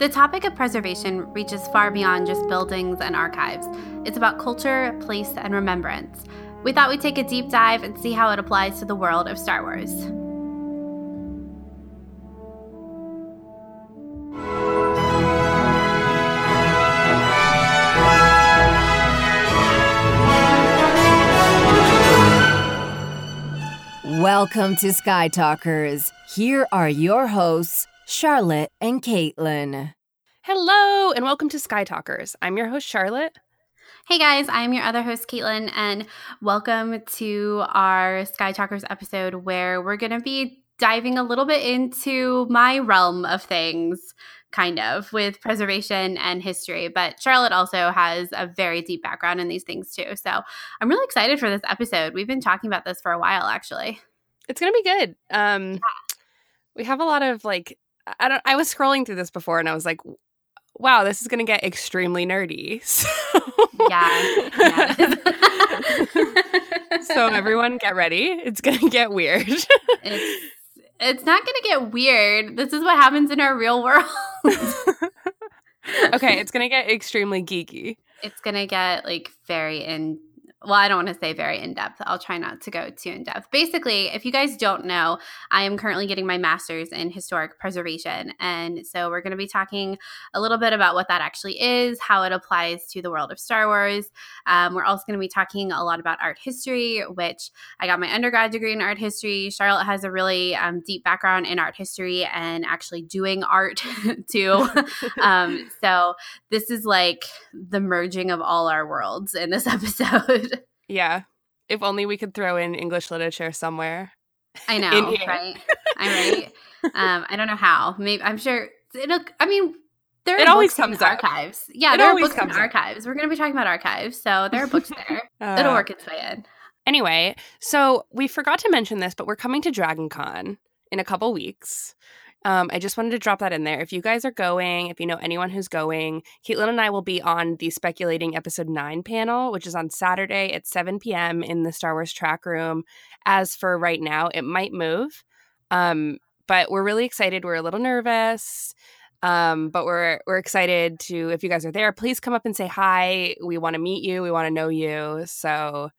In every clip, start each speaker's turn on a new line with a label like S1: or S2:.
S1: The topic of preservation reaches far beyond just buildings and archives. It's about culture, place, and remembrance. We thought we'd take a deep dive and see how it applies to the world of Star Wars.
S2: Welcome to Sky Talkers. Here are your hosts, Charlotte and Caitlin.
S3: Hello, and welcome to Sky Talkers. I'm your host, Charlotte.
S1: Hey guys, I'm your other host, Caitlin, and welcome to our Sky Talkers episode where we're going to be diving a little bit into my realm of things, kind of, with preservation and history. But Charlotte also has a very deep background in these things too. So I'm really excited for this episode. We've been talking about this for a while, actually.
S3: It's going to be good. Um, yeah. We have a lot of like, I don't, I was scrolling through this before and I was like, wow, this is going to get extremely nerdy.
S1: So, yeah.
S3: yeah. so everyone get ready. It's going to get weird.
S1: it's it's not going to get weird. This is what happens in our real world.
S3: okay, it's going to get extremely geeky.
S1: It's going to get like very in well, I don't want to say very in depth. I'll try not to go too in depth. Basically, if you guys don't know, I am currently getting my master's in historic preservation. And so we're going to be talking a little bit about what that actually is, how it applies to the world of Star Wars. Um, we're also going to be talking a lot about art history, which I got my undergrad degree in art history. Charlotte has a really um, deep background in art history and actually doing art too. um, so this is like the merging of all our worlds in this episode.
S3: Yeah. If only we could throw in English literature somewhere.
S1: I know, right? I'm right. Um, I don't know how. Maybe I'm sure it'll. I mean, there are
S3: it always comes
S1: archives. Yeah, it there are books in archives. We're going to be talking about archives, so there are books there. uh, it'll work its way in.
S3: Anyway, so we forgot to mention this, but we're coming to Dragon Con in a couple weeks. Um, I just wanted to drop that in there. If you guys are going, if you know anyone who's going, Caitlin and I will be on the Speculating Episode 9 panel, which is on Saturday at 7 p.m. in the Star Wars track room. As for right now, it might move. Um, but we're really excited. We're a little nervous. Um, but we're we're excited to if you guys are there, please come up and say hi. We want to meet you. We want to know you. So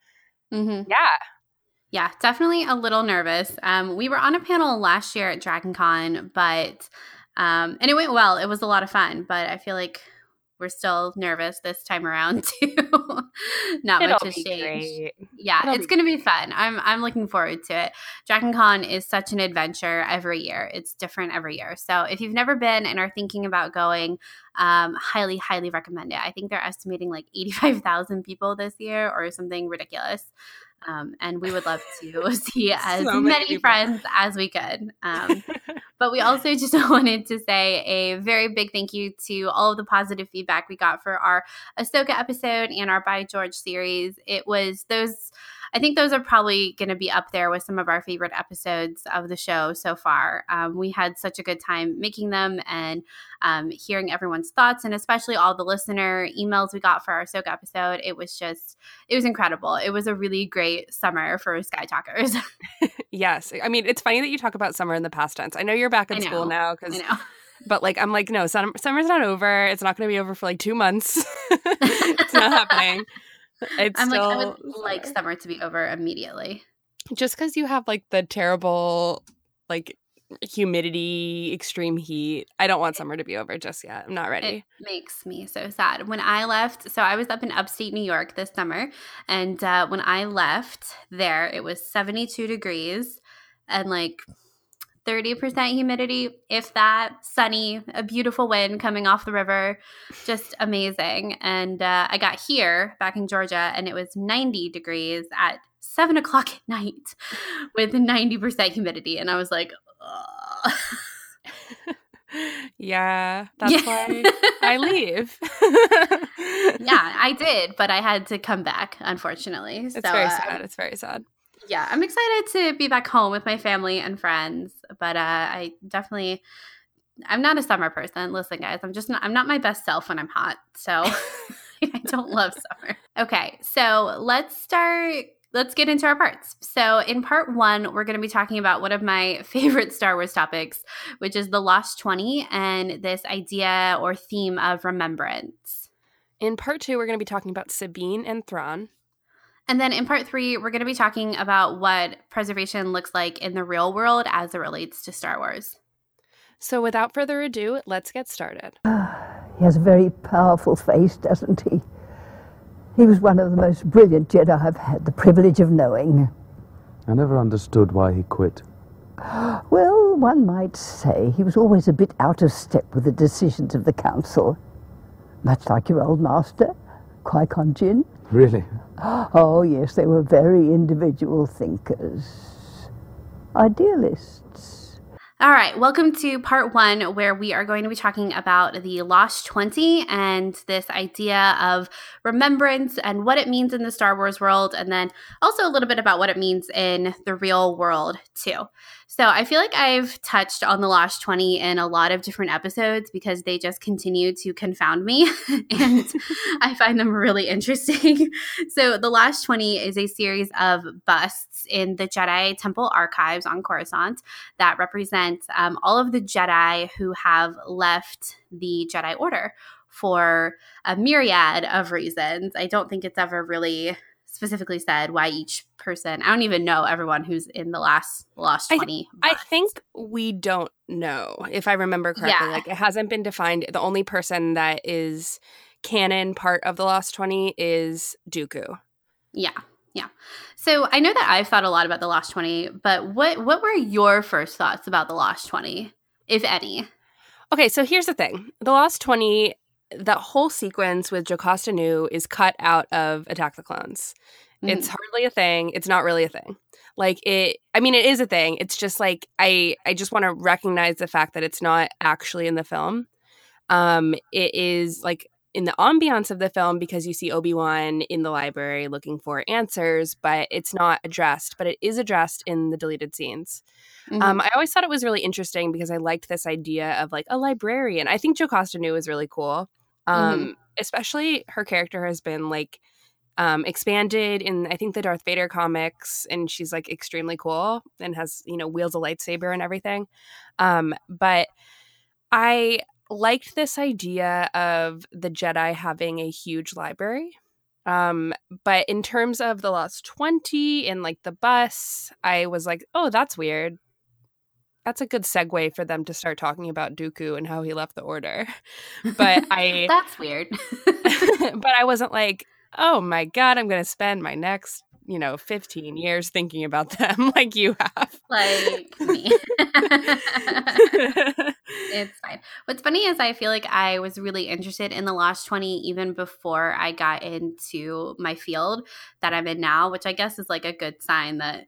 S1: mm-hmm.
S3: yeah,
S1: yeah, definitely a little nervous. Um, we were on a panel last year at Dragon Con, but um, and it went well. It was a lot of fun, but I feel like we're still nervous this time around too. Not
S3: It'll
S1: much has changed. Great. Yeah, It'll it's going to be fun. I'm I'm looking forward to it. Dragon Con is such an adventure every year. It's different every year. So if you've never been and are thinking about going, um, highly highly recommend it. I think they're estimating like 85,000 people this year or something ridiculous. Um, and we would love to see as so many, many friends as we could. Um, but we also just wanted to say a very big thank you to all of the positive feedback we got for our Ahsoka episode and our By George series. It was those I think those are probably going to be up there with some of our favorite episodes of the show so far. Um, we had such a good time making them and um, hearing everyone's thoughts, and especially all the listener emails we got for our Ahsoka episode. It was just, it was incredible. It was a really great summer for Sky Talkers.
S3: yes. I mean, it's funny that you talk about summer in the past tense. I know you're back in school now because but like I'm like no summer, summer's not over it's not going to be over for like two months it's not happening
S1: it's I'm like, I would like summer to be over immediately.
S3: Just because you have like the terrible, like humidity, extreme heat. I don't want summer to be over just yet. I'm not ready.
S1: It makes me so sad. When I left, so I was up in upstate New York this summer, and uh, when I left there, it was 72 degrees and like 30% humidity, if that, sunny, a beautiful wind coming off the river, just amazing. And uh, I got here back in Georgia and it was 90 degrees at seven o'clock at night with 90% humidity. And I was like,
S3: yeah, that's yeah. why I leave.
S1: yeah, I did, but I had to come back, unfortunately.
S3: It's
S1: so,
S3: very uh, sad. It's very sad.
S1: Yeah, I'm excited to be back home with my family and friends, but uh, I definitely I'm not a summer person. Listen, guys, I'm just not I'm not my best self when I'm hot. So I don't love summer. Okay, so let's start let's get into our parts. So, in part one, we're going to be talking about one of my favorite Star Wars topics, which is the Lost 20 and this idea or theme of remembrance.
S3: In part two, we're going to be talking about Sabine and Thrawn.
S1: And then in part three, we're going to be talking about what preservation looks like in the real world as it relates to Star Wars.
S3: So, without further ado, let's get started.
S4: Ah, he has a very powerful face, doesn't he? He was one of the most brilliant Jedi I've had the privilege of knowing.
S5: I never understood why he quit.
S4: Well, one might say he was always a bit out of step with the decisions of the Council. Much like your old master, Qui-Gon Jinn.
S5: Really?
S4: Oh, yes, they were very individual thinkers. Idealists.
S1: All right, welcome to part one, where we are going to be talking about the Lost 20 and this idea of remembrance and what it means in the Star Wars world, and then also a little bit about what it means in the real world, too. So I feel like I've touched on the Lost 20 in a lot of different episodes because they just continue to confound me and I find them really interesting. so the Lost 20 is a series of busts in the Jedi Temple archives on Coruscant that represent um, all of the Jedi who have left the Jedi Order for a myriad of reasons. I don't think it's ever really specifically said why each person. I don't even know everyone who's in the last last twenty.
S3: I, th- I think we don't know if I remember correctly. Yeah. Like it hasn't been defined. The only person that is canon part of the lost twenty is Dooku.
S1: Yeah. Yeah. So I know that I've thought a lot about the lost 20, but what what were your first thoughts about the lost 20, if any?
S3: Okay, so here's the thing. The lost 20 that whole sequence with Jocasta Nu is cut out of Attack the Clones. Mm-hmm. It's hardly a thing. It's not really a thing. Like it I mean it is a thing. It's just like I I just want to recognize the fact that it's not actually in the film. Um it is like in the ambiance of the film because you see Obi-Wan in the library looking for answers, but it's not addressed, but it is addressed in the deleted scenes. Mm-hmm. Um, I always thought it was really interesting because I liked this idea of like a librarian. I think Jocasta Nu is really cool. Um, mm-hmm. Especially her character has been like um, expanded in I think the Darth Vader comics, and she's like extremely cool and has you know wields a lightsaber and everything. Um, but I liked this idea of the Jedi having a huge library. Um, but in terms of the Lost 20 and like the bus, I was like, oh, that's weird that's a good segue for them to start talking about Dooku and how he left the order. But I
S1: That's weird.
S3: but I wasn't like, "Oh my god, I'm going to spend my next, you know, 15 years thinking about them like you have."
S1: Like me. it's fine. What's funny is I feel like I was really interested in the last 20 even before I got into my field that I'm in now, which I guess is like a good sign that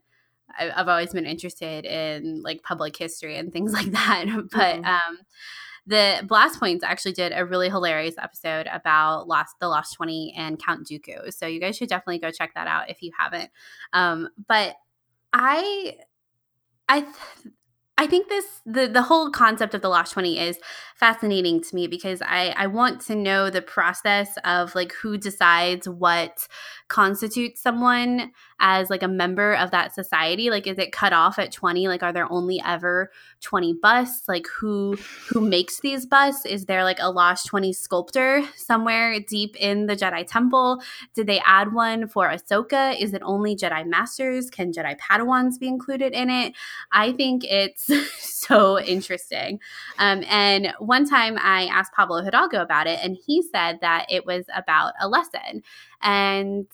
S1: I've always been interested in like public history and things like that. But mm-hmm. um, the Blast Points actually did a really hilarious episode about Lost the Lost 20 and Count Dooku. So you guys should definitely go check that out if you haven't. Um, but I I th- I think this the the whole concept of the Lost 20 is fascinating to me because I I want to know the process of like who decides what constitutes someone as like a member of that society. Like is it cut off at 20 like are there only ever 20 busts? Like who who makes these busts? Is there like a lost 20 sculptor somewhere deep in the jedi temple? Did they add one for ahsoka? Is it only jedi masters? Can jedi padawans be included in it? I think it's so interesting um, and one time i asked pablo hidalgo about it and he said that it was about a lesson and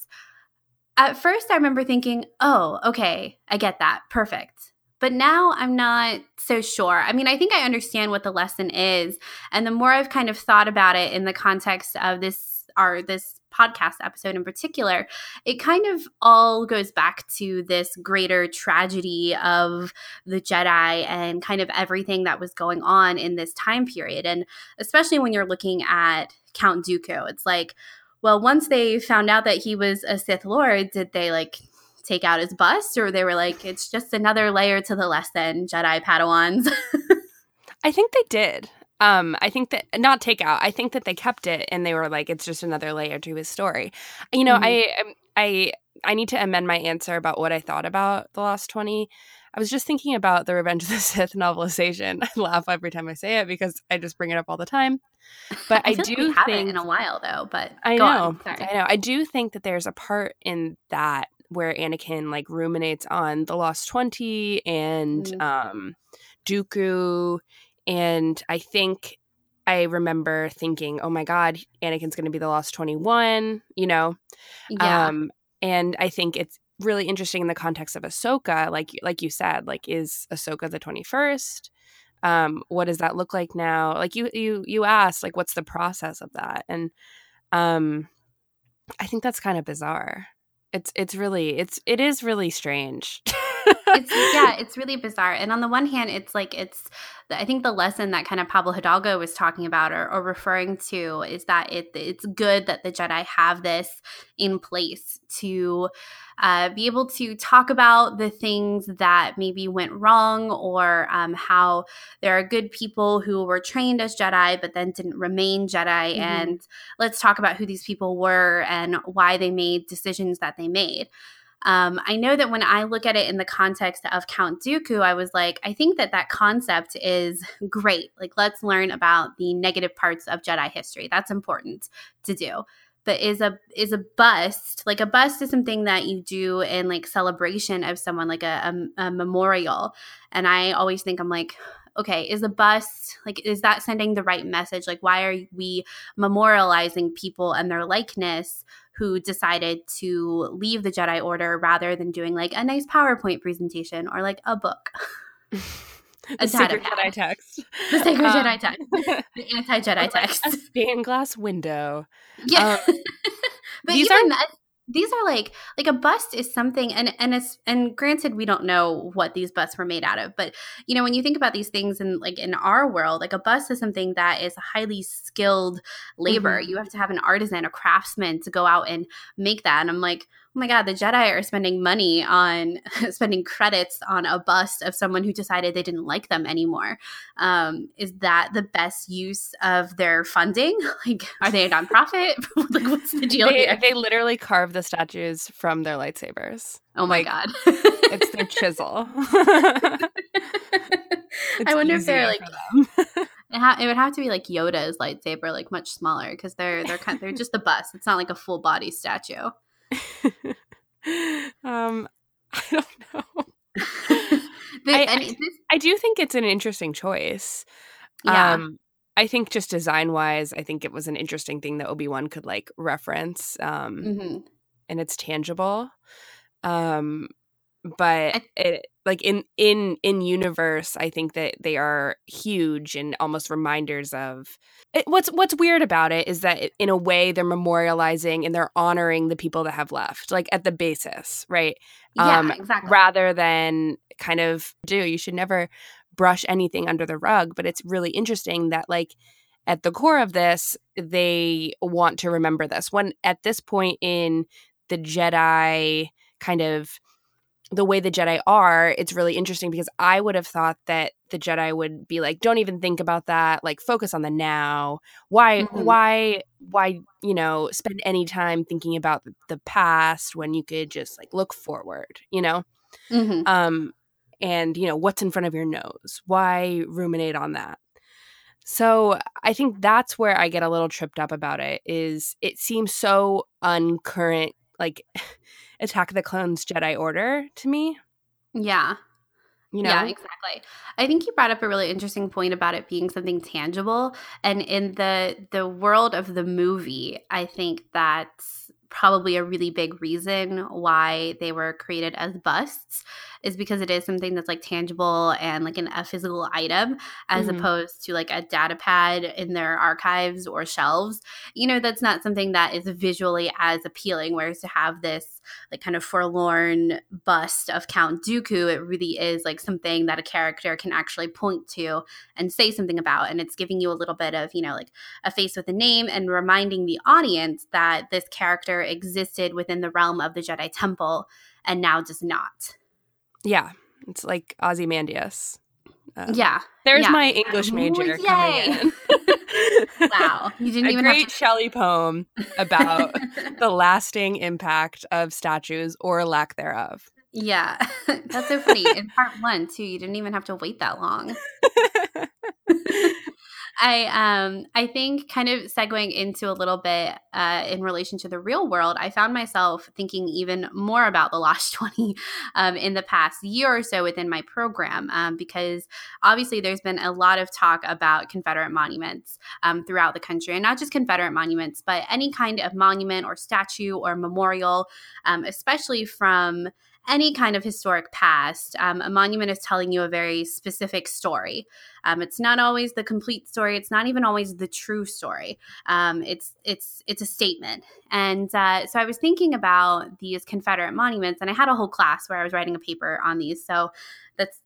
S1: at first, I remember thinking, oh, okay, I get that. Perfect. But now I'm not so sure. I mean, I think I understand what the lesson is. And the more I've kind of thought about it in the context of this, our, this podcast episode in particular, it kind of all goes back to this greater tragedy of the Jedi and kind of everything that was going on in this time period. And especially when you're looking at Count Dooku, it's like, well, once they found out that he was a Sith Lord, did they like take out his bust, or they were like, it's just another layer to the lesson, Jedi Padawans?
S3: I think they did. Um, I think that not takeout. I think that they kept it, and they were like, it's just another layer to his story. You know, mm-hmm. I, I, I need to amend my answer about what I thought about the Lost Twenty. I was just thinking about the Revenge of the Sith novelization. I laugh every time I say it because I just bring it up all the time. But I, I do
S1: like
S3: think
S1: in a while though. But
S3: I know, I know. I do think that there's a part in that where Anakin like ruminates on the Lost Twenty and mm-hmm. um, Dooku, and I think I remember thinking, "Oh my God, Anakin's going to be the Lost Twenty One," you know.
S1: Yeah. Um,
S3: and I think it's really interesting in the context of Ahsoka, like like you said, like is Ahsoka the twenty first? Um, what does that look like now? Like you you you asked, like what's the process of that? And um, I think that's kind of bizarre. It's it's really it's it is really strange.
S1: it's yeah, it's really bizarre. And on the one hand, it's like it's I think the lesson that kind of Pablo Hidalgo was talking about or, or referring to is that it it's good that the Jedi have this in place to uh, be able to talk about the things that maybe went wrong or um, how there are good people who were trained as Jedi but then didn't remain Jedi. Mm-hmm. And let's talk about who these people were and why they made decisions that they made. Um, I know that when I look at it in the context of Count Dooku, I was like, I think that that concept is great. Like, let's learn about the negative parts of Jedi history. That's important to do. But is a is a bust like a bust is something that you do in like celebration of someone, like a, a, a memorial. And I always think I'm like, okay, is a bust like is that sending the right message? Like, why are we memorializing people and their likeness who decided to leave the Jedi Order rather than doing like a nice PowerPoint presentation or like a book.
S3: a sacred Jedi text.
S1: The sacred um, Jedi text. The anti Jedi text.
S3: A stained glass window.
S1: Yeah. Um, but these even are that, these are like like a bust is something and and it's and granted we don't know what these busts were made out of but you know when you think about these things in like in our world like a bust is something that is highly skilled labor mm-hmm. you have to have an artisan a craftsman to go out and make that and i'm like oh my god the jedi are spending money on spending credits on a bust of someone who decided they didn't like them anymore. Um, is that the best use of their funding? Like are they a nonprofit? Like what's the deal
S3: they,
S1: here?
S3: they literally carve the statues from their lightsabers.
S1: Oh my like, god.
S3: it's their chisel.
S1: I wonder if they're like it, ha- it, would have to be like Yoda's lightsaber, like much smaller, because they're they're kind they're just a bust. It's not like a full body statue.
S3: um, I don't know. I, I, I, do think it's an interesting choice.
S1: Yeah. Um,
S3: I think just design wise, I think it was an interesting thing that Obi Wan could like reference, um, mm-hmm. and it's tangible. Um, but I, it, like in in in universe i think that they are huge and almost reminders of it, what's what's weird about it is that in a way they're memorializing and they're honoring the people that have left like at the basis right?
S1: Yeah um, exactly.
S3: rather than kind of do you should never brush anything under the rug but it's really interesting that like at the core of this they want to remember this. When at this point in the jedi kind of the way the Jedi are, it's really interesting because I would have thought that the Jedi would be like, don't even think about that. Like, focus on the now. Why, mm-hmm. why, why, you know, spend any time thinking about the past when you could just like look forward, you know? Mm-hmm. Um, and, you know, what's in front of your nose? Why ruminate on that? So I think that's where I get a little tripped up about it is it seems so uncurrent like Attack of the Clones Jedi Order to me.
S1: Yeah.
S3: You know?
S1: Yeah, exactly. I think you brought up a really interesting point about it being something tangible. And in the the world of the movie, I think that's probably a really big reason why they were created as busts is because it is something that's like tangible and like an, a physical item as mm-hmm. opposed to like a data pad in their archives or shelves. You know, that's not something that is visually as appealing. Whereas to have this like kind of forlorn bust of Count Dooku. It really is like something that a character can actually point to and say something about. And it's giving you a little bit of, you know, like a face with a name and reminding the audience that this character existed within the realm of the Jedi Temple and now does not.
S3: Yeah. It's like Ozymandias.
S1: Um, yeah.
S3: There's
S1: yeah.
S3: my English major
S1: Ooh,
S3: coming in.
S1: wow. You didn't
S3: a
S1: even
S3: great
S1: have to-
S3: Shelley poem about the lasting impact of statues or lack thereof.
S1: Yeah. That's so funny. In part one, too, you didn't even have to wait that long. I um I think kind of segueing into a little bit uh, in relation to the real world, I found myself thinking even more about the last twenty um, in the past year or so within my program um, because obviously there's been a lot of talk about Confederate monuments um, throughout the country, and not just Confederate monuments, but any kind of monument or statue or memorial, um, especially from any kind of historic past, um, a monument is telling you a very specific story. Um, it's not always the complete story. It's not even always the true story. Um, it's it's it's a statement. And uh, so I was thinking about these Confederate monuments, and I had a whole class where I was writing a paper on these. So that's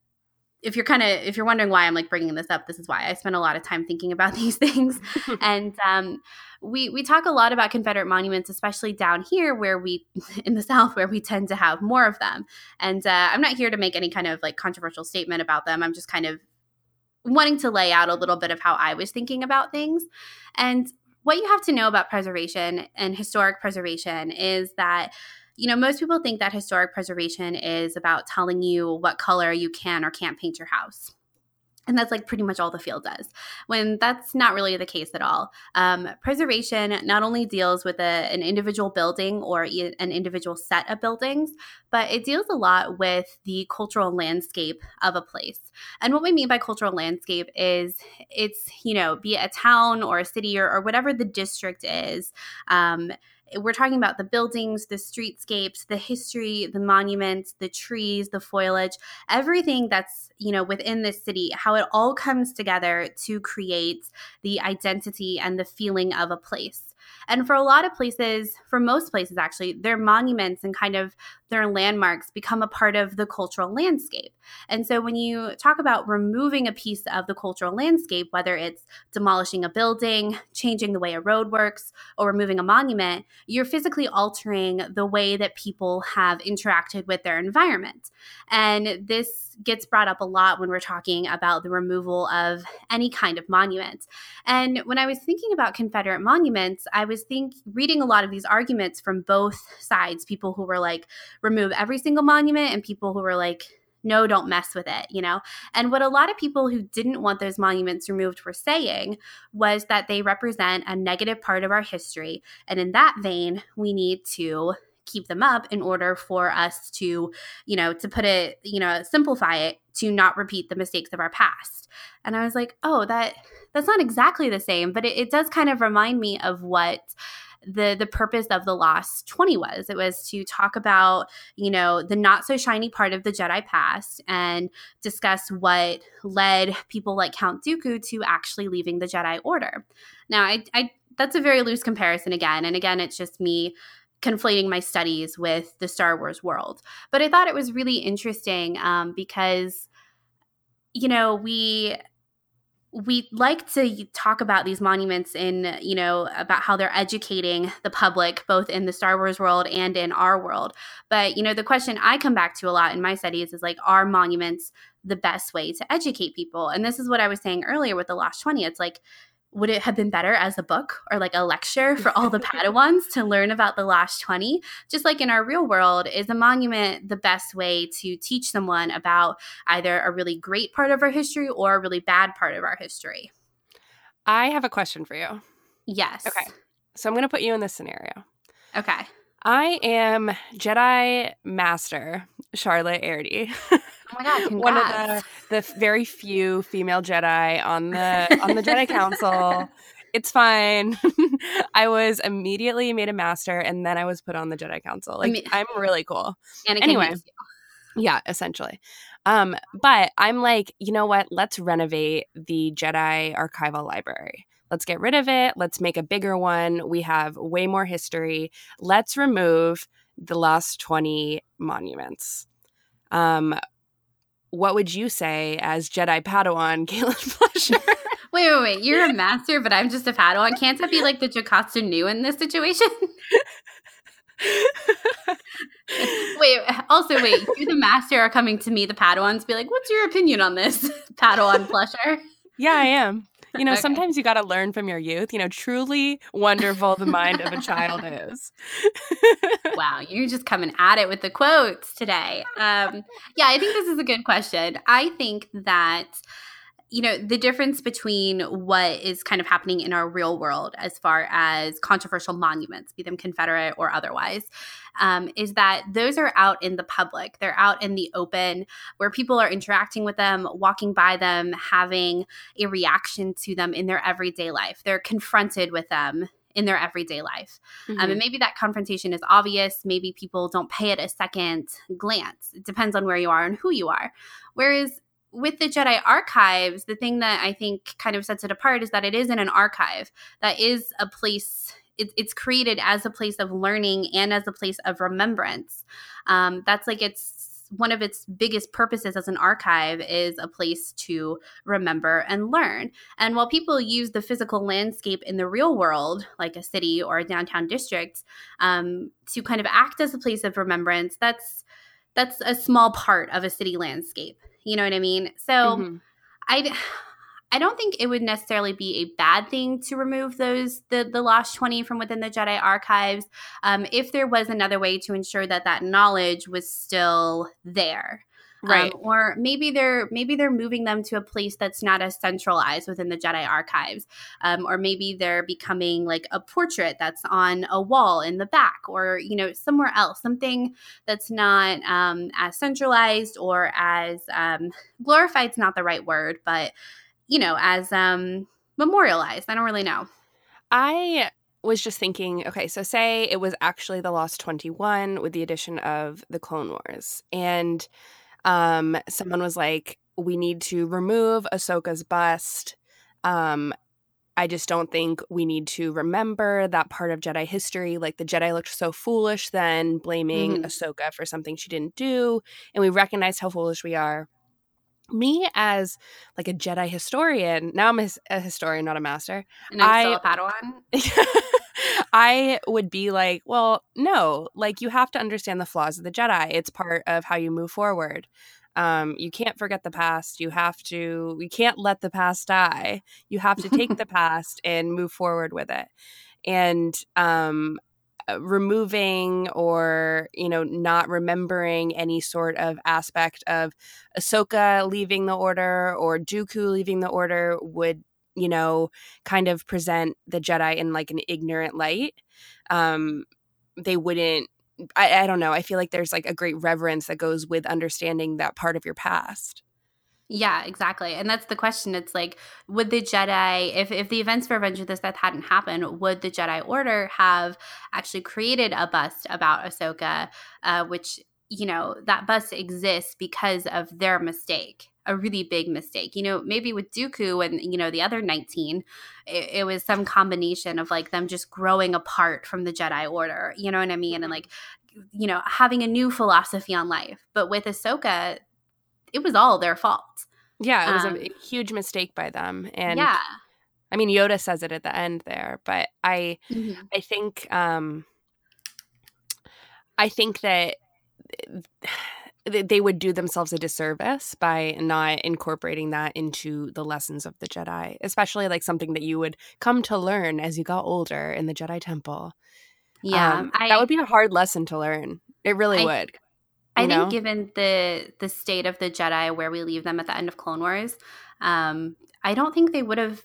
S1: if you're kind of if you're wondering why I'm like bringing this up, this is why I spent a lot of time thinking about these things. and um, we we talk a lot about Confederate monuments, especially down here where we in the South where we tend to have more of them. And uh, I'm not here to make any kind of like controversial statement about them. I'm just kind of wanting to lay out a little bit of how I was thinking about things. And what you have to know about preservation and historic preservation is that you know, most people think that historic preservation is about telling you what color you can or can't paint your house. And that's like pretty much all the field does, when that's not really the case at all. Um, preservation not only deals with a, an individual building or an individual set of buildings, but it deals a lot with the cultural landscape of a place. And what we mean by cultural landscape is it's, you know, be it a town or a city or, or whatever the district is. Um, we're talking about the buildings, the streetscapes, the history, the monuments, the trees, the foliage, everything that's, you know, within this city, how it all comes together to create the identity and the feeling of a place. And for a lot of places, for most places actually, their monuments and kind of their landmarks become a part of the cultural landscape. And so when you talk about removing a piece of the cultural landscape, whether it's demolishing a building, changing the way a road works, or removing a monument, you're physically altering the way that people have interacted with their environment. And this gets brought up a lot when we're talking about the removal of any kind of monument. And when I was thinking about Confederate monuments, I was think reading a lot of these arguments from both sides, people who were like remove every single monument and people who were like no, don't mess with it, you know? And what a lot of people who didn't want those monuments removed were saying was that they represent a negative part of our history. And in that vein, we need to keep them up in order for us to, you know, to put it, you know, simplify it to not repeat the mistakes of our past. And I was like, oh, that that's not exactly the same, but it, it does kind of remind me of what the the purpose of the lost 20 was it was to talk about you know the not so shiny part of the jedi past and discuss what led people like count dooku to actually leaving the jedi order now i, I that's a very loose comparison again and again it's just me conflating my studies with the Star Wars world. But I thought it was really interesting um, because, you know, we we like to talk about these monuments in you know about how they're educating the public both in the star wars world and in our world. But you know the question i come back to a lot in my studies is like are monuments the best way to educate people? And this is what i was saying earlier with the last 20 it's like would it have been better as a book or like a lecture for all the Padawans to learn about the last 20? Just like in our real world, is a monument the best way to teach someone about either a really great part of our history or a really bad part of our history?
S3: I have a question for you.
S1: Yes.
S3: Okay. So I'm going to put you in this scenario.
S1: Okay.
S3: I am Jedi Master Charlotte Erdy.
S1: Oh my god!
S3: One of the the very few female Jedi on the on the Jedi Council. It's fine. I was immediately made a master, and then I was put on the Jedi Council. Like I mean, I'm really cool.
S1: Anakin
S3: anyway, yeah, essentially. Um, but I'm like, you know what? Let's renovate the Jedi archival library. Let's get rid of it. Let's make a bigger one. We have way more history. Let's remove the last 20 monuments. Um, what would you say as Jedi Padawan, Caitlin Fletcher?
S1: wait, wait, wait. You're a master, but I'm just a Padawan. Can't that be like the Jocasta Nu in this situation? wait, also wait, you the master are coming to me, the Padawans, be like, what's your opinion on this, Padawan Fletcher?
S3: Yeah, I am. You know, okay. sometimes you got to learn from your youth. You know, truly wonderful the mind of a child is.
S1: wow, you're just coming at it with the quotes today. Um, yeah, I think this is a good question. I think that you know the difference between what is kind of happening in our real world as far as controversial monuments be them confederate or otherwise um, is that those are out in the public they're out in the open where people are interacting with them walking by them having a reaction to them in their everyday life they're confronted with them in their everyday life. Mm-hmm. Um, and mm-hmm. maybe that confrontation is obvious. Maybe people don't pay it a second glance. It depends on where you are and who you are. Whereas with the Jedi archives, the thing that I think kind of sets it apart is that it is in an archive that is a place. It, it's created as a place of learning and as a place of remembrance. Um, that's like it's one of its biggest purposes as an archive is a place to remember and learn. And while people use the physical landscape in the real world, like a city or a downtown district, um, to kind of act as a place of remembrance, that's that's a small part of a city landscape. You know what I mean? So mm-hmm. I I don't think it would necessarily be a bad thing to remove those the the lost 20 from within the Jedi archives um, if there was another way to ensure that that knowledge was still there. Um, right. Um, or maybe they're maybe they're moving them to a place that's not as centralized within the Jedi archives. Um, or maybe they're becoming like a portrait that's on a wall in the back, or you know somewhere else, something that's not um, as centralized or as um, glorified. Is not the right word, but you know as um, memorialized. I don't really know.
S3: I was just thinking, okay, so say it was actually the Lost 21 with the addition of the Clone Wars. And um, someone was like, we need to remove Ahsoka's bust. Um, I just don't think we need to remember that part of Jedi history. Like the Jedi looked so foolish then, blaming mm-hmm. Ahsoka for something she didn't do. And we recognize how foolish we are. Me as like a Jedi historian, now I'm a, a historian, not a master.
S1: And I'm I, still a Padawan.
S3: I would be like, well, no, like you have to understand the flaws of the Jedi. It's part of how you move forward. Um, you can't forget the past. You have to, you can't let the past die. You have to take the past and move forward with it. And um, removing or, you know, not remembering any sort of aspect of Ahsoka leaving the order or Dooku leaving the order would you know, kind of present the Jedi in like an ignorant light. Um, they wouldn't I, I don't know. I feel like there's like a great reverence that goes with understanding that part of your past.
S1: Yeah, exactly. And that's the question. It's like, would the Jedi, if, if the events for Revenge of the Sith hadn't happened, would the Jedi Order have actually created a bust about Ahsoka, uh, which, you know, that bust exists because of their mistake? a really big mistake. You know, maybe with Dooku and you know the other 19, it, it, was some combination of like them just growing apart from the Jedi Order. You know what I mean? And like, you know, having a new philosophy on life. But with Ahsoka, it was all their fault.
S3: Yeah, it was um, a huge mistake by them. And yeah. I mean, Yoda says it at the end there, but I, mm-hmm. I think, um, I think that they would do themselves a disservice by not incorporating that into the lessons of the Jedi, especially like something that you would come to learn as you got older in the Jedi Temple. Yeah, um, I, that would be a hard lesson to learn. It really I, would.
S1: I know? think, given the the state of the Jedi, where we leave them at the end of Clone Wars, um, I don't think they would have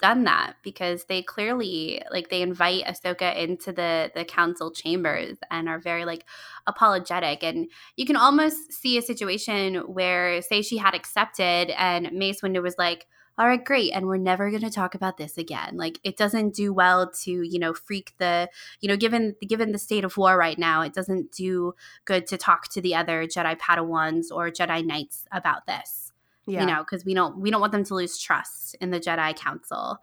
S1: done that because they clearly like they invite Ahsoka into the the council chambers and are very like apologetic and you can almost see a situation where say she had accepted and Mace Windu was like all right great and we're never going to talk about this again like it doesn't do well to you know freak the you know given given the state of war right now it doesn't do good to talk to the other Jedi Padawans or Jedi Knights about this yeah. you know because we don't we don't want them to lose trust in the jedi council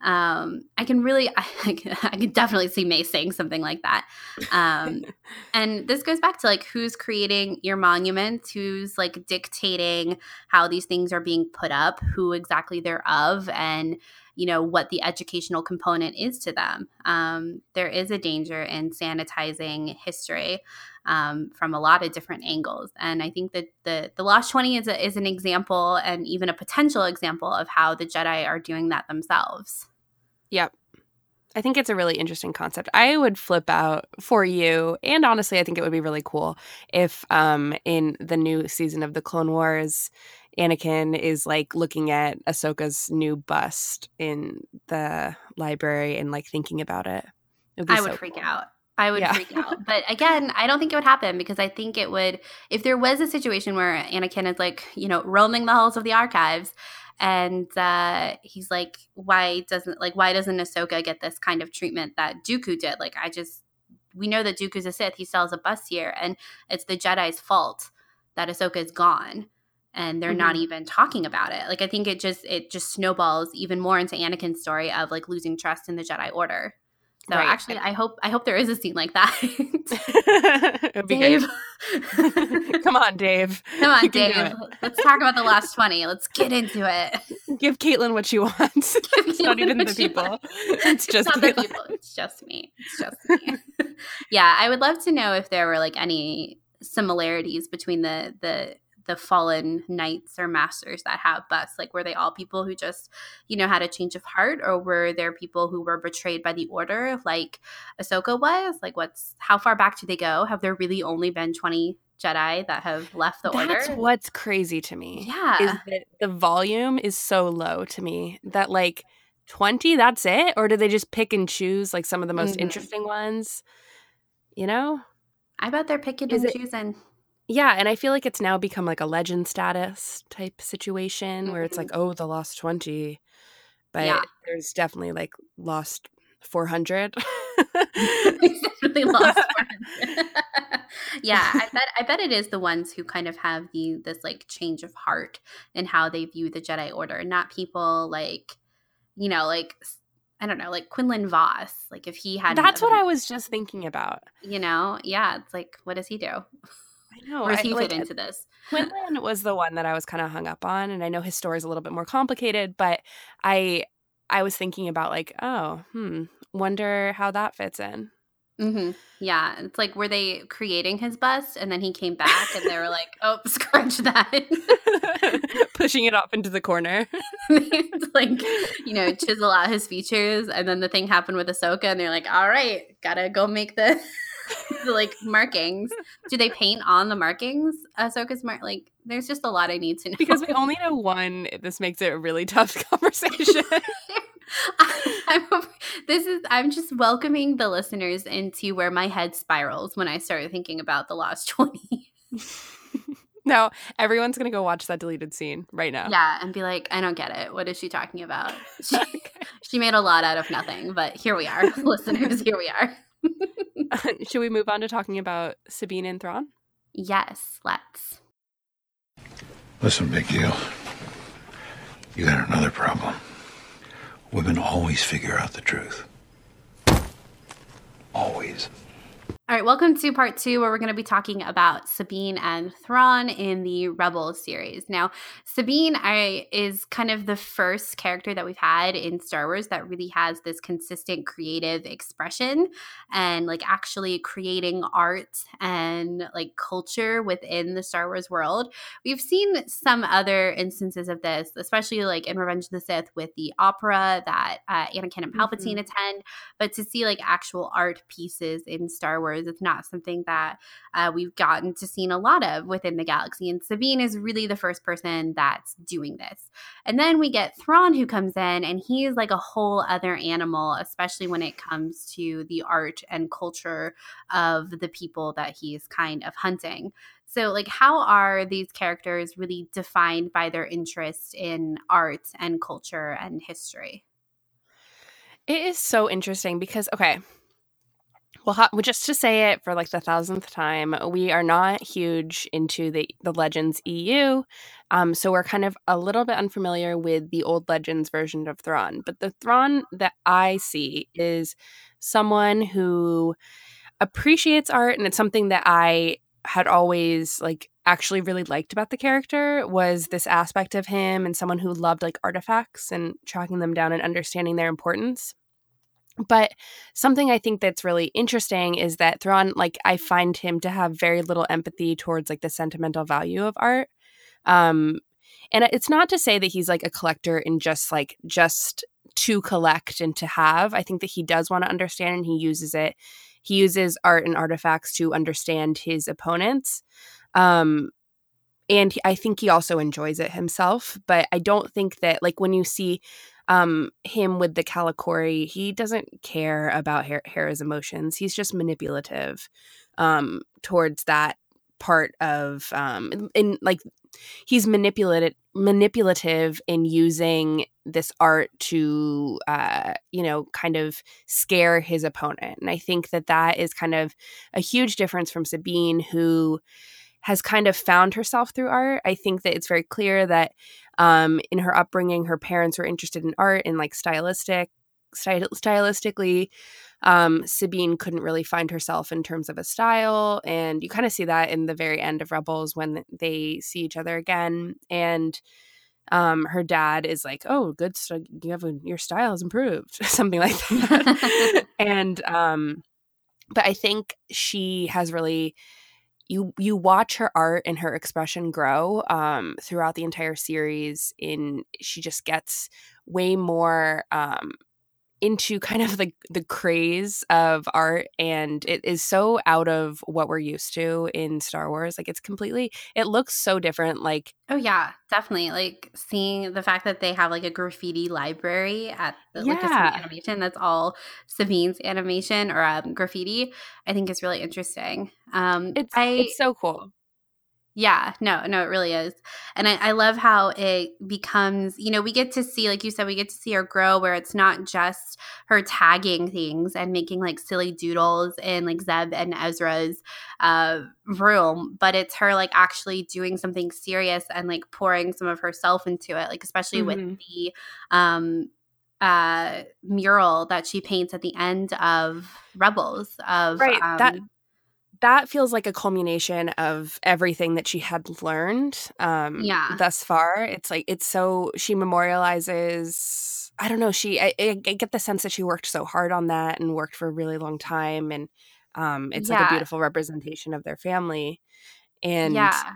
S1: um, I can really, I, I can definitely see Mace saying something like that. Um, and this goes back to like who's creating your monuments, who's like dictating how these things are being put up, who exactly they're of, and you know what the educational component is to them. Um, there is a danger in sanitizing history um, from a lot of different angles, and I think that the the Lost Twenty is a, is an example and even a potential example of how the Jedi are doing that themselves.
S3: Yep. I think it's a really interesting concept. I would flip out for you, and honestly, I think it would be really cool if, um, in the new season of the Clone Wars, Anakin is like looking at Ahsoka's new bust in the library and like thinking about it.
S1: it I would freak cool. out. I would yeah. freak out. But again, I don't think it would happen because I think it would, if there was a situation where Anakin is like, you know, roaming the halls of the archives and uh, he's like, why doesn't, like, why doesn't Ahsoka get this kind of treatment that Dooku did? Like, I just, we know that Dooku's a Sith. He sells a bus here and it's the Jedi's fault that Ahsoka is gone and they're mm-hmm. not even talking about it. Like I think it just it just snowballs even more into Anakin's story of like losing trust in the Jedi Order. So right. actually, I hope I hope there is a scene like that.
S3: Dave, come on, Dave.
S1: Come on, Dave. Let's talk about the last twenty. Let's get into it.
S3: Give Caitlin what she wants. it's not even the people. It's just
S1: it's the people. It's just me. It's just me. yeah, I would love to know if there were like any similarities between the the the fallen knights or masters that have bus? Like, were they all people who just, you know, had a change of heart, or were there people who were betrayed by the order, like Ahsoka was? Like, what's how far back do they go? Have there really only been twenty Jedi that have left the
S3: That's
S1: order?
S3: That's what's crazy to me.
S1: Yeah,
S3: is that the volume is so low to me that like. 20 that's it or do they just pick and choose like some of the most mm-hmm. interesting ones you know
S1: i bet they're picking is and it, choosing
S3: yeah, and I feel like it's now become like a legend status type situation mm-hmm. where it's like, mm-hmm. oh, the lost 20. But yeah. there's definitely like lost 400. definitely
S1: lost yeah, I bet I bet it is the ones who kind of have the this like change of heart in how they view the Jedi Order, not people like you know, like I don't know, like Quinlan Vos. Like if he had
S3: That's what I was just thinking about.
S1: You know, yeah, it's like what does he do?
S3: I know.
S1: Where does
S3: he
S1: fit into this?
S3: Quinlan was the one that I was kind of hung up on, and I know his story is a little bit more complicated, but I I was thinking about like, oh, hmm, wonder how that fits in.
S1: Mm-hmm. Yeah, it's like were they creating his bust, and then he came back, and they were like, "Oh, scrunch that,"
S3: pushing it off into the corner.
S1: like you know, chisel out his features, and then the thing happened with Ahsoka, and they're like, "All right, gotta go make the the like markings. Do they paint on the markings? Ahsoka's mark like there's just a lot I need to know.
S3: Because we only know one, this makes it a really tough conversation.
S1: I'm, this is I'm just welcoming the listeners into where my head spirals when I start thinking about the Lost 20.
S3: now everyone's gonna go watch that deleted scene right now.
S1: Yeah, and be like, I don't get it. What is she talking about? She, okay. she made a lot out of nothing, but here we are, listeners. Here we are.
S3: Should we move on to talking about Sabine and Thrawn?
S1: Yes, let's.
S6: Listen, big deal. You got another problem. Women always figure out the truth. Always.
S1: All right, welcome to part two, where we're going to be talking about Sabine and Thrawn in the Rebel series. Now, Sabine I, is kind of the first character that we've had in Star Wars that really has this consistent creative expression and like actually creating art and like culture within the Star Wars world. We've seen some other instances of this, especially like in Revenge of the Sith with the opera that uh, Anakin and Palpatine mm-hmm. attend, but to see like actual art pieces in Star Wars it's not something that uh, we've gotten to see a lot of within the galaxy. And Sabine is really the first person that's doing this. And then we get Thrawn who comes in, and he's like a whole other animal, especially when it comes to the art and culture of the people that he's kind of hunting. So, like, how are these characters really defined by their interest in art and culture and history?
S3: It is so interesting because, okay, Well, just to say it for like the thousandth time, we are not huge into the the Legends EU, um, so we're kind of a little bit unfamiliar with the old Legends version of Thrawn. But the Thrawn that I see is someone who appreciates art, and it's something that I had always like actually really liked about the character was this aspect of him and someone who loved like artifacts and tracking them down and understanding their importance. But something I think that's really interesting is that Thrawn, like, I find him to have very little empathy towards like the sentimental value of art. Um, and it's not to say that he's like a collector in just like just to collect and to have. I think that he does want to understand and he uses it. He uses art and artifacts to understand his opponents. Um, and he, I think he also enjoys it himself. But I don't think that like when you see um, him with the Kalikori, he doesn't care about Hera's emotions. He's just manipulative um, towards that part of um, in like he's manipulated manipulative in using this art to uh, you know kind of scare his opponent and i think that that is kind of a huge difference from sabine who has kind of found herself through art. I think that it's very clear that um, in her upbringing, her parents were interested in art and like stylistic, sty- stylistically. Um, Sabine couldn't really find herself in terms of a style, and you kind of see that in the very end of Rebels when they see each other again, and um, her dad is like, "Oh, good, st- you have a, your style has improved," something like that, and um, but I think she has really you you watch her art and her expression grow um, throughout the entire series. In she just gets way more um, into kind of the the craze of art and it is so out of what we're used to in Star Wars like it's completely it looks so different like
S1: oh yeah definitely like seeing the fact that they have like a graffiti library at the yeah. animation that's all Sabine's animation or um, graffiti I think is really interesting um
S3: it's I, it's so cool
S1: yeah, no, no, it really is. And I, I, love how it becomes, you know, we get to see, like you said, we get to see her grow where it's not just her tagging things and making like silly doodles in like Zeb and Ezra's uh, room, but it's her like actually doing something serious and like pouring some of herself into it, like especially mm-hmm. with the um uh mural that she paints at the end of Rebels of
S3: right
S1: um,
S3: that that feels like a culmination of everything that she had learned um yeah. thus far. It's like it's so she memorializes i don't know she I, I, get the sense that she worked so hard on that and worked for a really long time and um it's yeah. like a beautiful representation of their family. And yeah.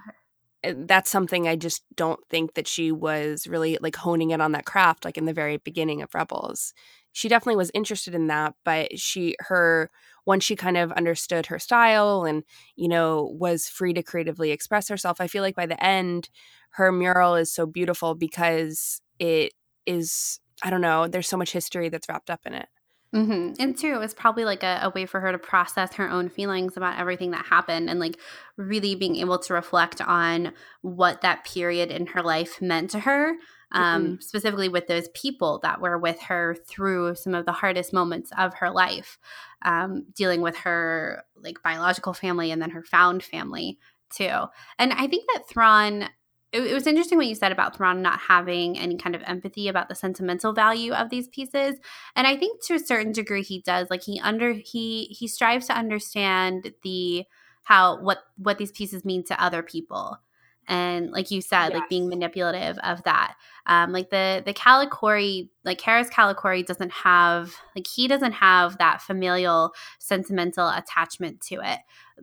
S3: eh, that's something i just don't think that she was really like honing in on that craft like in the very beginning of rebels. She definitely was interested in that but she her once she kind of understood her style and you know was free to creatively express herself i feel like by the end her mural is so beautiful because it is i don't know there's so much history that's wrapped up in it
S1: Mm-hmm. And too, it was probably like a, a, way for her to process her own feelings about everything that happened and like really being able to reflect on what that period in her life meant to her um, mm-hmm. specifically with those people that were with her through some of the hardest moments of her life, um, dealing with her like biological family and then her found family too. And I think that Thrawn it, it, was interesting what you said about Thrawn not having any kind of empathy about the sentimental value of these pieces. And I think to a certain degree he does. Like he under he he strives to understand the how what what these pieces mean to other people and like you said yes. like being manipulative of that um like the the kalikori like Hera's kalikori doesn't have like he doesn't have that familial sentimental attachment to it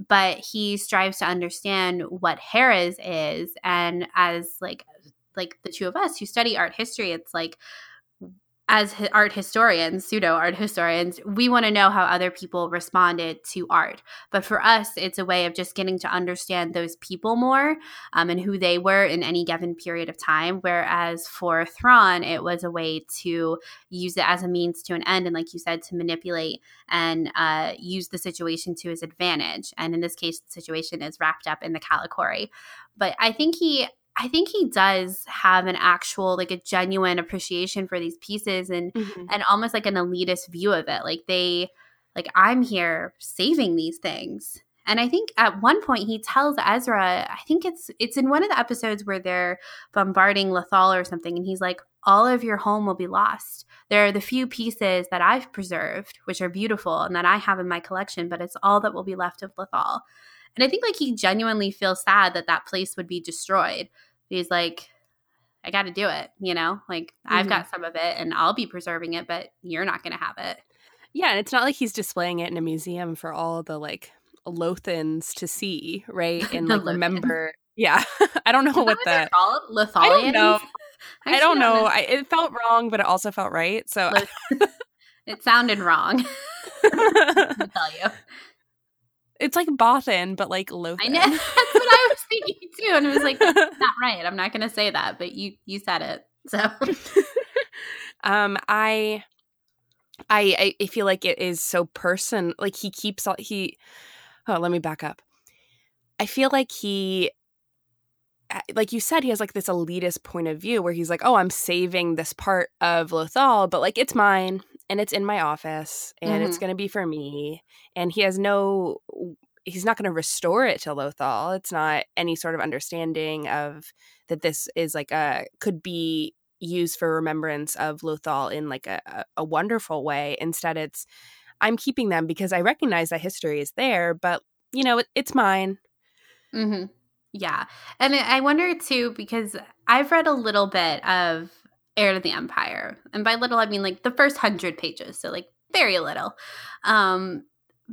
S1: but he strives to understand what Hera's is and as like like the two of us who study art history it's like as art historians, pseudo art historians, we want to know how other people responded to art. But for us, it's a way of just getting to understand those people more um, and who they were in any given period of time. Whereas for Thrawn, it was a way to use it as a means to an end. And like you said, to manipulate and uh, use the situation to his advantage. And in this case, the situation is wrapped up in the Kalikori. But I think he I think he does have an actual like a genuine appreciation for these pieces and mm-hmm. and almost like an elitist view of it. Like they like I'm here saving these things. And I think at one point he tells Ezra, I think it's it's in one of the episodes where they're bombarding Lothal or something, and he's like, All of your home will be lost. There are the few pieces that I've preserved, which are beautiful and that I have in my collection, but it's all that will be left of Lothal. And I think like he genuinely feels sad that that place would be destroyed. He's like, I got to do it, you know? Like mm-hmm. I've got some of it and I'll be preserving it, but you're not going to have it.
S3: Yeah, and it's not like he's displaying it in a museum for all the like Lothans to see, right? And like remember. Yeah, I don't know what,
S1: called. Lothalians.
S3: I don't know. I, I don't know. I, it felt wrong, but it also felt right. So
S1: it sounded wrong. I tell you.
S3: It's like Bothan, but like Lothan.
S1: I know. That's what I was thinking too, and it was like not right. I'm not going to say that, but you you said it. So,
S3: um, I, I, I feel like it is so person. Like he keeps all he oh, let me back up. I feel like he like you said, he has like this elitist point of view where he's like, oh, I'm saving this part of Lothal, but like it's mine and it's in my office and mm-hmm. it's going to be for me. And he has no, he's not going to restore it to Lothal. It's not any sort of understanding of that this is like a, could be used for remembrance of Lothal in like a, a wonderful way. Instead, it's, I'm keeping them because I recognize that history is there, but you know, it, it's mine.
S1: Mm-hmm. Yeah. And I wonder too, because I've read a little bit of Heir to the Empire. And by little, I mean like the first hundred pages. So, like, very little. Um,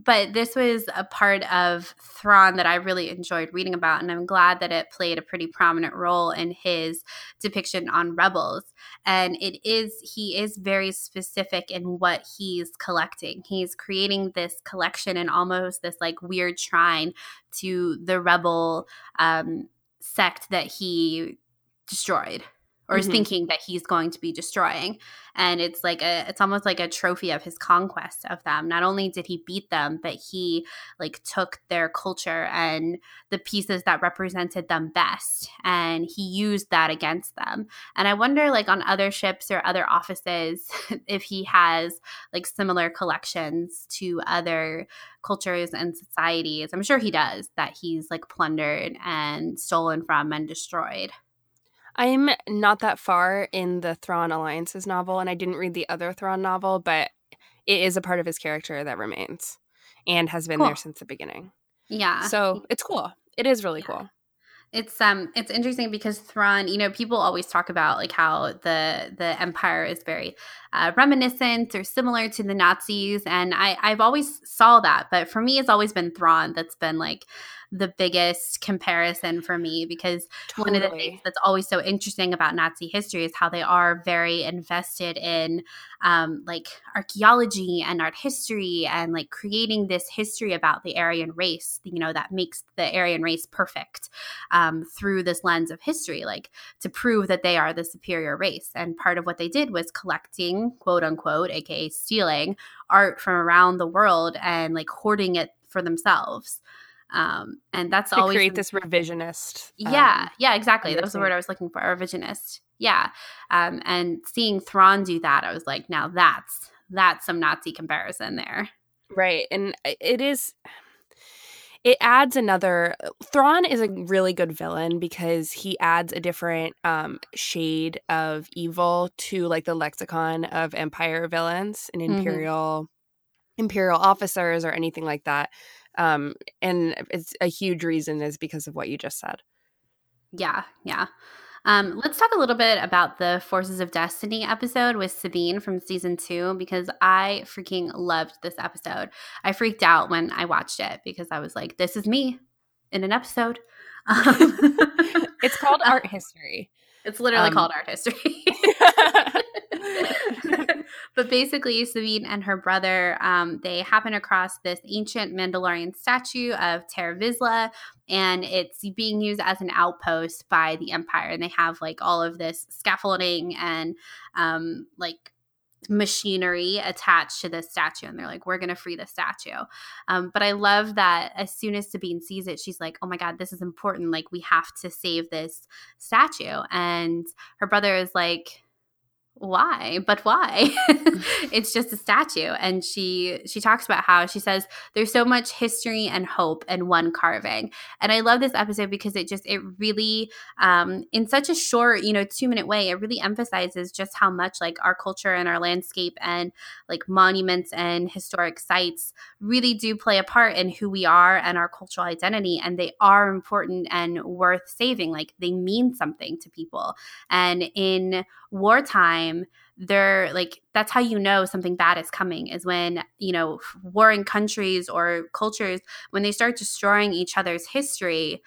S1: but this was a part of Thrawn that I really enjoyed reading about, and I'm glad that it played a pretty prominent role in his depiction on Rebels. And it is, he is very specific in what he's collecting. He's creating this collection and almost this like weird shrine to the Rebel um, sect that he destroyed or is mm-hmm. thinking that he's going to be destroying. And it's like a it's almost like a trophy of his conquest of them. Not only did he beat them but he like took their culture and the pieces that represented them best and he used that against them. And i wonder like on other ships or other offices if he has like similar collections to other cultures and societies. I'm sure he does that he's like plundered and stolen from and destroyed
S3: I'm not that far in the Thrawn Alliances novel, and I didn't read the other Thrawn novel, but it is a part of his character that remains and has been cool. there since the beginning.
S1: Yeah.
S3: So it's cool. It is really yeah. cool.
S1: It's um it's interesting because Thrawn, you know, people always talk about like how the the empire is very uh, reminiscent or similar to the Nazis and I I've always saw that, but for me it's always been Thrawn that's been like the biggest comparison for me because totally. one of the things that's always so interesting about Nazi history is how they are very invested in um, like archaeology and art history and like creating this history about the Aryan race, you know, that makes the Aryan race perfect um, through this lens of history, like to prove that they are the superior race. And part of what they did was collecting, quote unquote, aka stealing art from around the world and like hoarding it for themselves. Um, and that's
S3: to
S1: always
S3: create this revisionist.
S1: Um, yeah, yeah, exactly. That was the word I was looking for. Revisionist. Yeah. Um, and seeing Thrawn do that, I was like, now that's that's some Nazi comparison there.
S3: Right, and it is. It adds another. Thrawn is a really good villain because he adds a different um, shade of evil to like the lexicon of Empire villains and mm-hmm. Imperial mm-hmm. Imperial officers or anything like that. Um, and it's a huge reason is because of what you just said.
S1: Yeah, yeah. Um, let's talk a little bit about the Forces of Destiny episode with Sabine from season two because I freaking loved this episode. I freaked out when I watched it because I was like, this is me in an episode.
S3: Um, it's called art history.
S1: It's literally um, called art history. but basically, Sabine and her brother, um, they happen across this ancient Mandalorian statue of Tarre Vizsla, and it's being used as an outpost by the Empire. And they have like all of this scaffolding and um, like machinery attached to this statue and they're like we're going to free the statue. Um, but i love that as soon as sabine sees it she's like oh my god this is important. Like we have to save this statue. And her brother is like why but why? It's just a statue and she she talks about how she says there's so much history and hope in one carving. And i love this episode because it just it really um in such a short you know two minute way it really emphasizes just how much like our culture and our landscape and like monuments and historic sites really do play a part in who we are and our cultural identity and they are important and worth saving like they mean something to people. And in wartime they're like that's how you know something bad is coming is when you know warring countries or cultures when they start destroying each other's history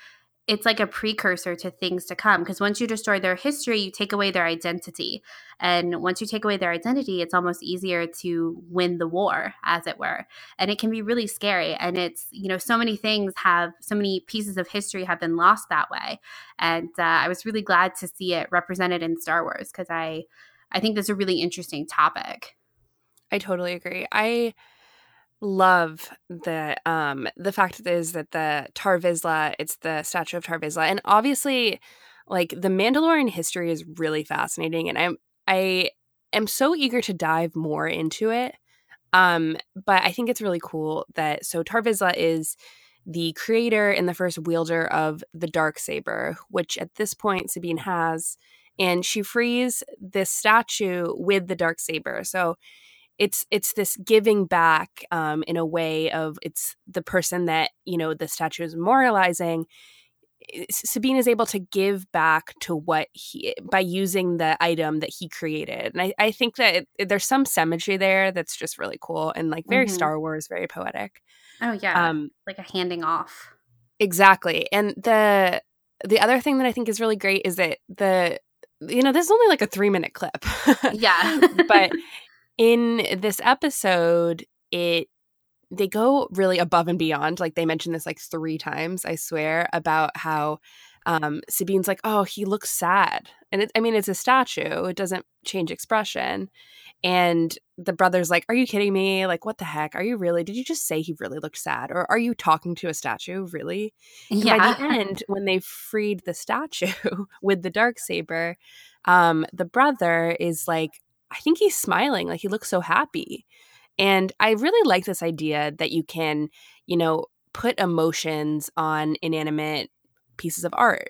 S1: it's like a precursor to things to come because once you destroy their history you take away their identity. And once you take away their identity it's almost easier to win the war as it were. And it can be really scary and it's you know so many things have so many pieces of history have been lost that way. And uh, i was really glad to see it represented in star wars because i i think that's a really interesting topic.
S3: I totally agree. I love the um the fact is that the Tar Vizsla, it's the statue of Tar Vizsla, and obviously, like the Mandalorian history is really fascinating, and I'm I am so eager to dive more into it. Um, but I think it's really cool that so Tar Vizsla is the creator and the first wielder of the dark saber, which at this point Sabine has, and she frees this statue with the dark saber. So it's it's this giving back um, in a way of it's the person that you know the statue is memorializing. Sabine is able to give back to what he by using the item that he created. And i, I think that it, there's some symmetry there that's just really cool and like very mm-hmm. star wars very poetic.
S1: Oh yeah. Um, like a handing off.
S3: Exactly. And the the other thing that i think is really great is that the you know this is only like a three minute clip.
S1: Yeah.
S3: But in this episode, it they go really above and beyond. Like they mentioned this like three times, I swear, about how um, Sabine's like, oh, he looks sad. And it, I mean, it's a statue, it doesn't change expression. And the brother's like, are you kidding me? Like, what the heck? Are you really? Did you just say he really looked sad? Or are you talking to a statue? Really? Yeah. by the end, when they freed the statue with the dark saber, um, the brother is like, I think he's smiling, like he looks so happy. And I really like this idea that you can, you know, put emotions on inanimate pieces of art.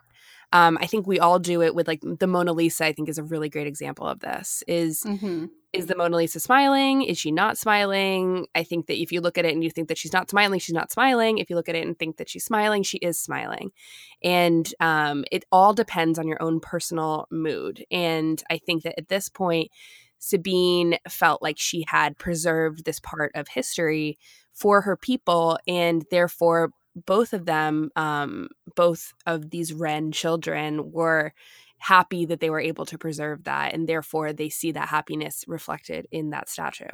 S3: Um, I think we all do it with like the Mona Lisa. I think is a really great example of this. Is mm-hmm. is the Mona Lisa smiling? Is she not smiling? I think that if you look at it and you think that she's not smiling, she's not smiling. If you look at it and think that she's smiling, she is smiling. And um, it all depends on your own personal mood. And I think that at this point, Sabine felt like she had preserved this part of history for her people, and therefore both of them, um, both of these Wren children, were happy that they were able to preserve that, and therefore they see that happiness reflected in that statue.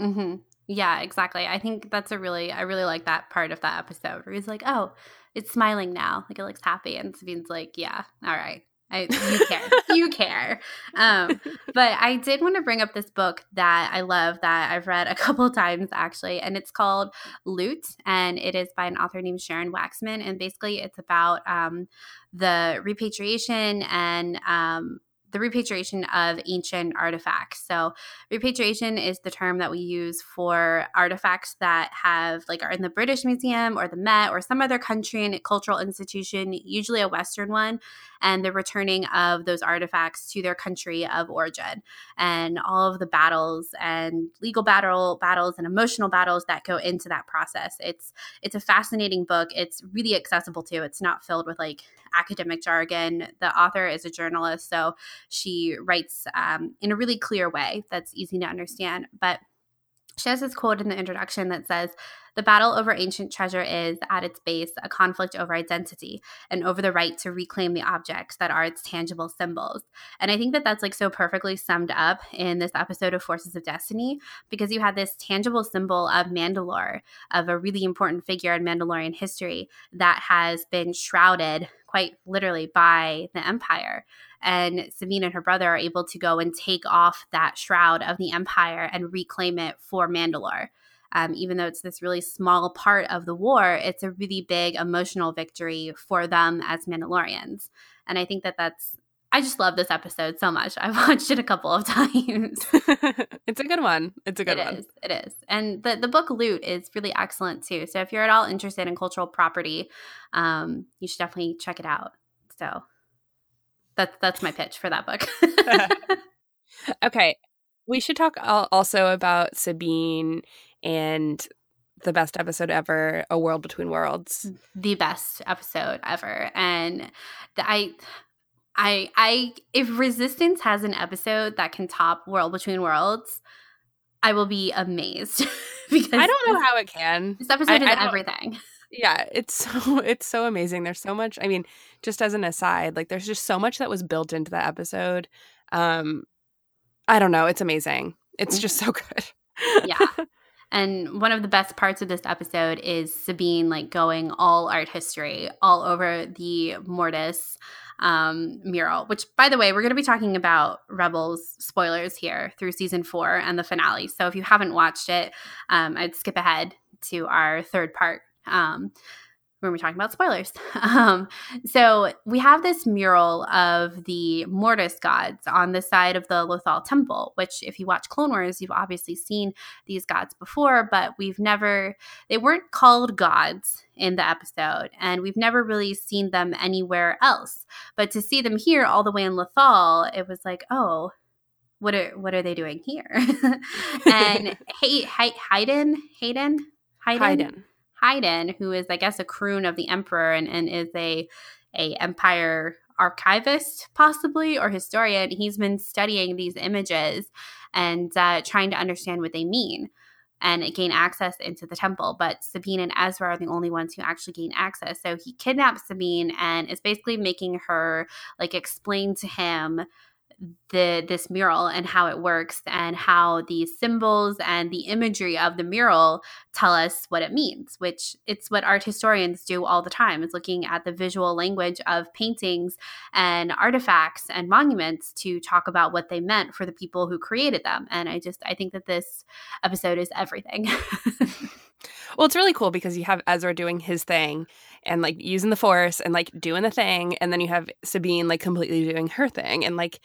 S1: Mm-hmm. Yeah, exactly. I think that's a really, I really like that part of that episode where he's like, "Oh, it's smiling now, like it looks happy," and Sabine's like, "Yeah, all right, I, you care. you care. Um, but I did want to bring up this book that I love that I've read a couple times actually, and it's called Loot, and it is by an author named Sharon Waxman, and basically it's about um, the repatriation and um, the repatriation of ancient artifacts. So, repatriation is the term that we use for artifacts that have, like, are in the British Museum or the Met or some other country and cultural institution, usually a Western one, and the returning of those artifacts to their country of origin, and all of the battles and legal battle battles and emotional battles that go into that process. It's it's a fascinating book. It's really accessible too. It's not filled with like academic jargon. The author is a journalist, so she writes um, in a really clear way that's easy to understand. But she has this quote in the introduction that says, The battle over ancient treasure is, at its base, a conflict over identity and over the right to reclaim the objects that are its tangible symbols. And I think that that's like so perfectly summed up in this episode of Forces of Destiny because you had this tangible symbol of Mandalore, of a really important figure in Mandalorian history that has been shrouded quite literally by the Empire and Sabine and her brother are able to go and take off that shroud of the Empire and reclaim it for Mandalore. Um, even though it's this really small part of the war, it's a really big emotional victory for them as Mandalorians. And I think that that's I just love this episode so much. I've watched it a couple of times.
S3: it's a good one. It's a good
S1: it
S3: one.
S1: Is, it is. And the, the book Loot is really excellent too. So if you're at all interested in cultural property, um, you should definitely check it out. So that's that's my pitch for that book.
S3: okay. We should talk also about Sabine and the best episode ever, A World Between Worlds.
S1: The best episode ever. And the, I I I if Resistance has an episode that can top World Between Worlds, I will be amazed
S3: because I don't know how it can.
S1: This episode I, is I everything.
S3: Yeah, it's so it's so amazing. There's so much. I mean, just as an aside, like there's just so much that was built into that episode. Um I don't know, it's amazing. It's just so good.
S1: yeah. And one of the best parts of this episode is Sabine like going all art history all over the Mortis um, mural, which, by the way, we're going to be talking about Rebels spoilers here through season four and the finale. So if you haven't watched it, um, I'd skip ahead to our third part. Um, when we're talking about spoilers. Um, so we have this mural of the Mortis gods on the side of the Lothal temple, which, if you watch Clone Wars, you've obviously seen these gods before, but we've never, they weren't called gods in the episode, and we've never really seen them anywhere else. But to see them here all the way in Lothal, it was like, oh, what are what are they doing here? and hey, Hayden, Hayden,
S3: Hayden, Hayden.
S1: Hayden, who is, I guess, a croon of the emperor and, and is a a empire archivist possibly or historian he's been studying these images and uh, trying to understand what they mean and gain access into the temple. But sabine and ezra are the only ones who actually gain access. So he kidnaps sabine and is basically making her like explain to him the this mural and how it works and how the symbols and the imagery of the mural tell us what it means which it's what art historians do all the time is looking at the visual language of paintings and artifacts and monuments to talk about what they meant for the people who created them. And i just i think that this episode is everything
S3: Well, it's really cool because you have Ezra doing his thing and like using the force and like doing the thing, and then you have Sabine like completely doing her thing, and like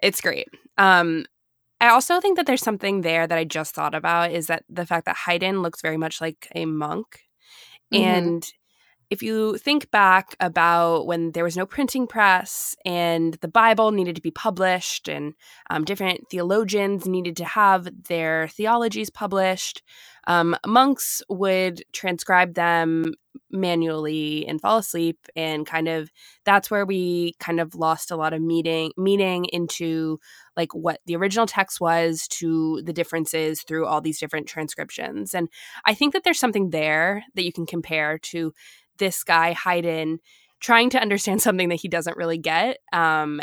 S3: it's great. Um, I also think that there's something there that I just thought about is that the fact that Hayden looks very much like a monk, mm-hmm. and if you think back about when there was no printing press and the Bible needed to be published and um, different theologians needed to have their theologies published, um, monks would transcribe them manually and fall asleep and kind of that's where we kind of lost a lot of meaning meaning into like what the original text was to the differences through all these different transcriptions. And i think that there's something there that you can compare to this guy Hayden trying to understand something that he doesn't really get um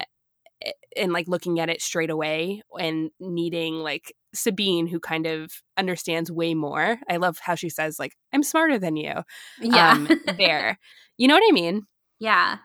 S3: and like looking at it straight away and needing like Sabine who kind of understands way more. I love how she says like I'm smarter than you.
S1: Yeah. Um,
S3: there. You know what I mean?
S1: Yeah.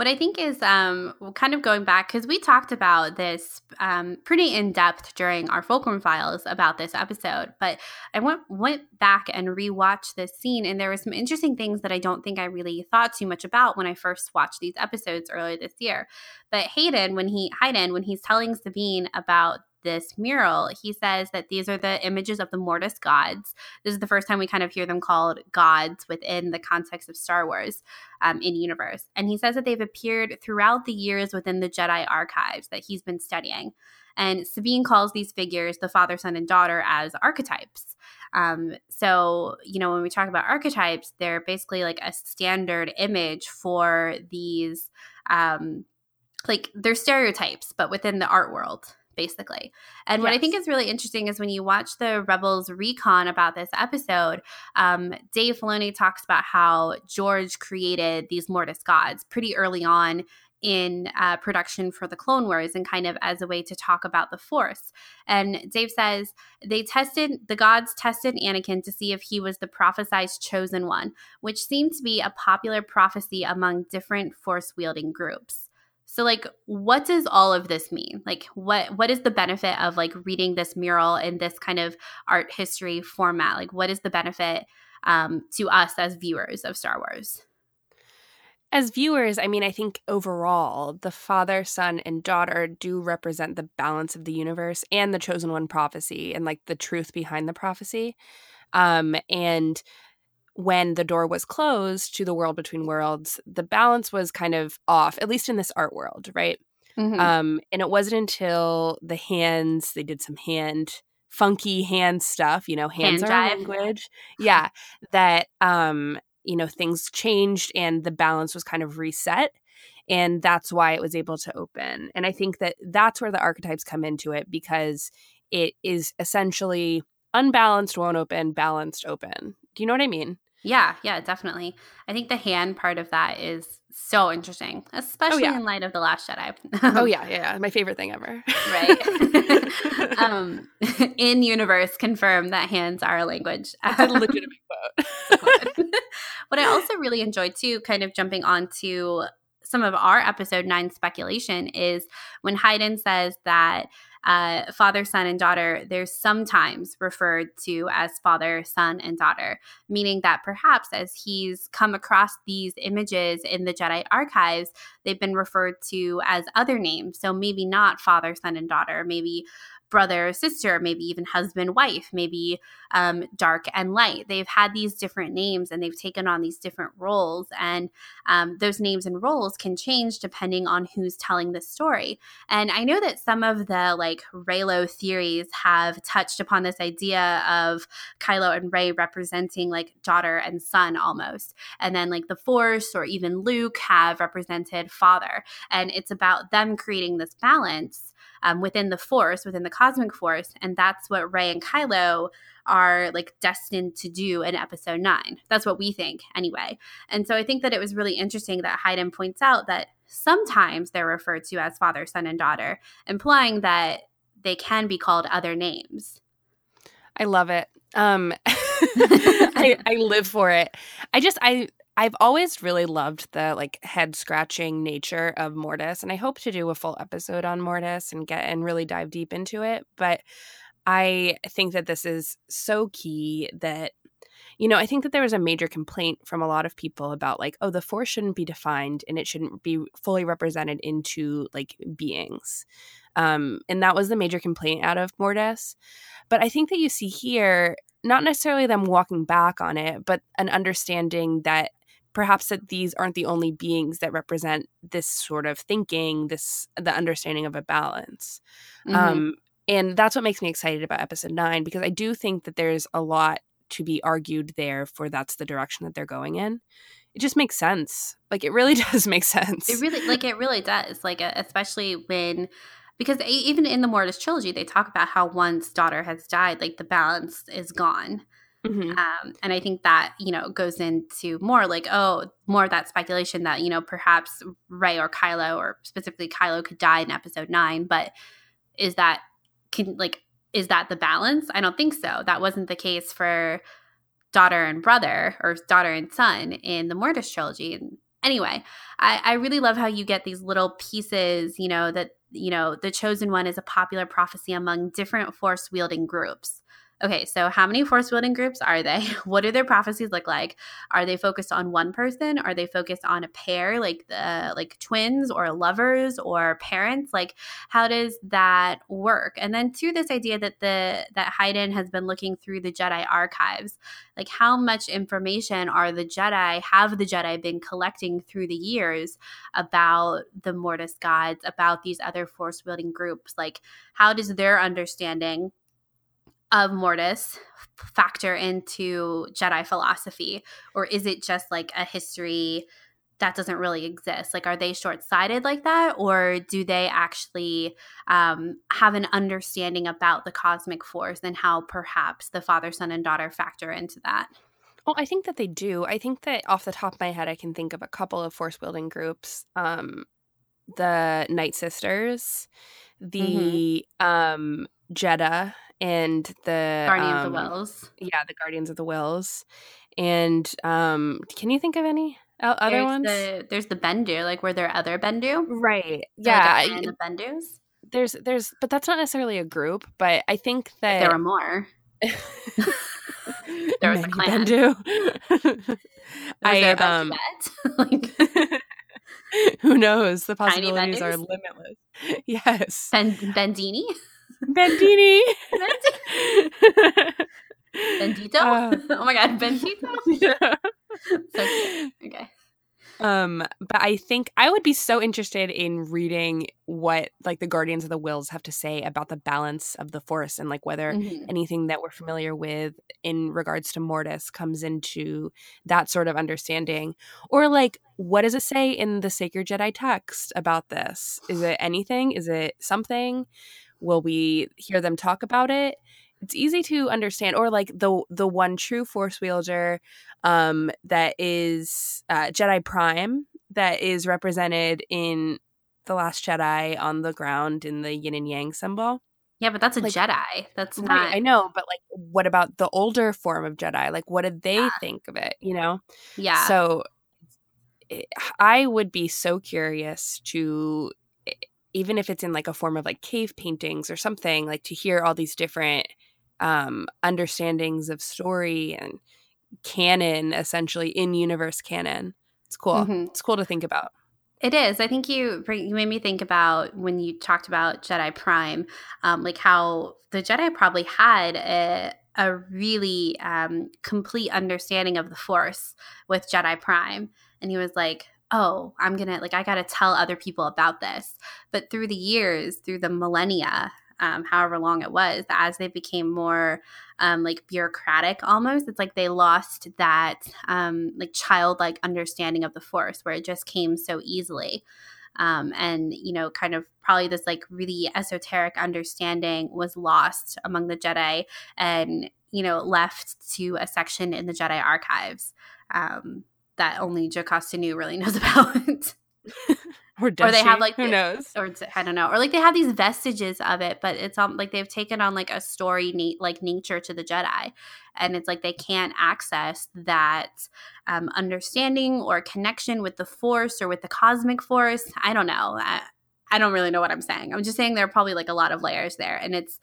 S1: What I think is um, kind of going back because we talked about this um, pretty in depth during our Fulcrum files about this episode, but I went went back and rewatched this scene, and there were some interesting things that I don't think I really thought too much about when I first watched these episodes earlier this year. But Hayden, when he Hayden, when he's telling Sabine about this mural, he says that these are the images of the Mortis gods. This is the first time we kind of hear them called gods within the context of Star Wars um, in universe. And he says that they've appeared throughout the years within the Jedi archives that he's been studying. And Sabine calls these figures, the father, son, and daughter, as archetypes. Um, so, you know, when we talk about archetypes, they're basically like a standard image for these, um, like they're stereotypes, but within the art world basically. And yes. what I think is really interesting is when you watch the Rebels recon about this episode, um, Dave Filoni talks about how George created these Mortis gods pretty early on in uh, production for the Clone Wars and kind of as a way to talk about the Force. And Dave says they tested, the gods tested Anakin to see if he was the prophesized chosen one, which seemed to be a popular prophecy among different Force wielding groups. So like what does all of this mean? Like what what is the benefit of like reading this mural in this kind of art history format? Like what is the benefit um, to us as viewers of Star Wars?
S3: as viewers, I mean, I think overall, the father, son, and daughter do represent the balance of the universe and the chosen one prophecy and like the truth behind the prophecy. Um, and when the door was closed to the world between worlds, the balance was kind of off, at least in this art world, right? Mm-hmm. Um, and it wasn't until the hands, they did some hand funky hand stuff, you know, hands hand are language. Yeah. That um you know things changed and the balance was kind of reset and that's why it was able to open and i think that that's where the archetypes come into it because it is essentially unbalanced won't open balanced open. Do you know what i mean?
S1: Yeah yeah definitely. I think the hand part of that is so interesting oh, especially oh, yeah. in light of the last jedi.
S3: Oh yeah yeah my favorite thing ever.
S1: Right. Um in universe confirm that hands are a language.
S3: A legitimate quote.
S1: What I also really enjoyed too, kind of jumping onto some of our episode nine speculation, is when Hayden says that uh, father, son, and daughter, they're sometimes referred to as father, son, and daughter, meaning that perhaps as he's come across these images in the Jedi archives, they've been referred to as other names. So maybe not father, son, and daughter, maybe brother sister, maybe even husband wife, maybe um, dark and light. They've had these different names and they've taken on these different roles, and um, those names and roles can change depending on who's telling the story. And I know that some of the like Reylo theories have touched upon this idea of Kylo and Rey representing like daughter and son almost, and then like the Force or even Luke have represented father, and it's about them creating this balance um, within the force, within the cosmic force. And that's what Rey and Kylo are like destined to do in episode nine. That's what we think anyway. And so I think that it was really interesting that Hayden points out that sometimes they're referred to as father, son, and daughter, implying that they can be called other names.
S3: I love it. Um I, I live for it. I just I I've always really loved the like head scratching nature of Mortis, and I hope to do a full episode on Mortis and get and really dive deep into it. But I think that this is so key that you know, I think that there was a major complaint from a lot of people about like, oh, the force shouldn't be defined and it shouldn't be fully represented into like beings. Um, and that was the major complaint out of Mortis. But I think that you see here not necessarily them walking back on it, but an understanding that perhaps that these aren't the only beings that represent this sort of thinking this the understanding of a balance. Mm-hmm. um, and that's what makes me excited about episode 9 because i do think that there's a lot to be argued there for that's the direction that they're going in. It just makes sense. Like it really does make sense.
S1: it really like it really does. Like especially when because even in the mortis trilogy they talk about how one's daughter has died like the balance is gone Mm-hmm. Um, and I think that, you know, goes into more like, oh, more of that speculation that, you know, perhaps Rey or Kylo or specifically Kylo could die in episode nine. But is that, can like, is that the balance? I don't think so. That wasn't the case for daughter and brother or daughter and son in the Mortis trilogy. And anyway, I, I really love how you get these little pieces, you know, that, you know, the chosen one is a popular prophecy among different force wielding groups okay, so how many force wielding groups are they? What do their prophecies look like? Are they focused on one person? Are they focused on a pair, like the like twins or lovers or parents? Like, how does that work? And then to this idea that the that Hayden has been looking through the Jedi archives, like how much information are the Jedi have the Jedi been collecting through the years about the Mortis gods, about these other force wielding groups? Like, how does their understanding of Mortis factor into Jedi philosophy? Or is it just like a history that doesn't really exist? Like, are they short sighted like that? Or do they actually um, have an understanding about the cosmic force and how perhaps the father, son, and daughter factor into that?
S3: Well, I think that they do. I think that off the top of my head, I can think of a couple of force wielding groups. Um, the Night Sisters, the mm-hmm. um, Jedha and the
S1: Guardians um, of the Whills.
S3: Yeah, the Guardians of the Whills. And um, can you think of any other
S1: there's
S3: ones?
S1: The, there's the Bendu. Like, were there other Bendu?
S3: Right.
S1: yeah. Like of Bendus.
S3: There's, there's, but that's not necessarily a group. But I think that
S1: there are more. there was a clan. Bendu.
S3: I um like who knows? The possibilities are limitless. Yes.
S1: Ben Bendini?
S3: Bendini.
S1: Bendito? Uh, oh my god, Bendito? Yeah. so cute. Okay.
S3: Um, but I think I would be so interested in reading what like the Guardians of the Whills have to say about the balance of the Force and like whether mm-hmm. anything that we're familiar with in regards to Mortis comes into that sort of understanding. Or like what does it say in the Sacred Jedi text about this? Is it anything? Is it something? Will we hear them talk about it? it's easy to understand or like the the one true force wielder um that is uh, jedi prime that is represented in the last jedi on the ground in the yin and yang symbol.
S1: Yeah but that's a like, jedi. That's right, not
S3: i know but like what about the older form of jedi? Like what did they yeah. think of it you know?
S1: Yeah.
S3: So i would be so curious to even if it's in like a form of like cave paintings or something like to hear all these different um, understandings of story and canon, essentially in universe canon. It's cool. Mm-hmm. It's cool to think about.
S1: It is. I think you you made me think about when you talked about Jedi Prime, um, like how the Jedi probably had a a really um, complete understanding of the Force with Jedi Prime, and he was like, "Oh, I'm gonna like I got to tell other people about this." But through the years, through the millennia, um, however long it was, as they became more um, like bureaucratic almost, it's like they lost that um, like childlike understanding of the force where it just came so easily. Um, and you know kind of probably this like really esoteric understanding was lost among the jedi and you know left to a section in the jedi archives um, that only jocasta Nu really knows about.
S3: Or, or they have like who knows?
S1: or i don't know. Or like they have these vestiges of it but it's um like they've taken on like a story neat like nature to the jedi. And it's like they can't access that um, understanding or connection with the force or with the cosmic force. I don't know. I, I don't really know what i'm saying. I'm just saying there are probably like a lot of layers there. And it's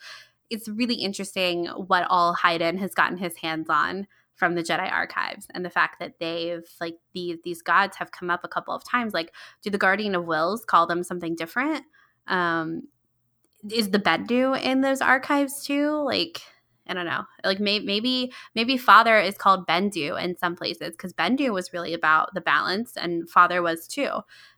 S1: it's really interesting what all Hayden has gotten his hands on from the Jedi archives and the fact that they've like these these gods have come up a couple of times. Like, do the Guardian of Whills call them something different? Um, is the Bendu in those archives too? Like, I don't know. Like may- maybe maybe Father is called Bendu in some places because Bendu was really about the balance, and Father was too.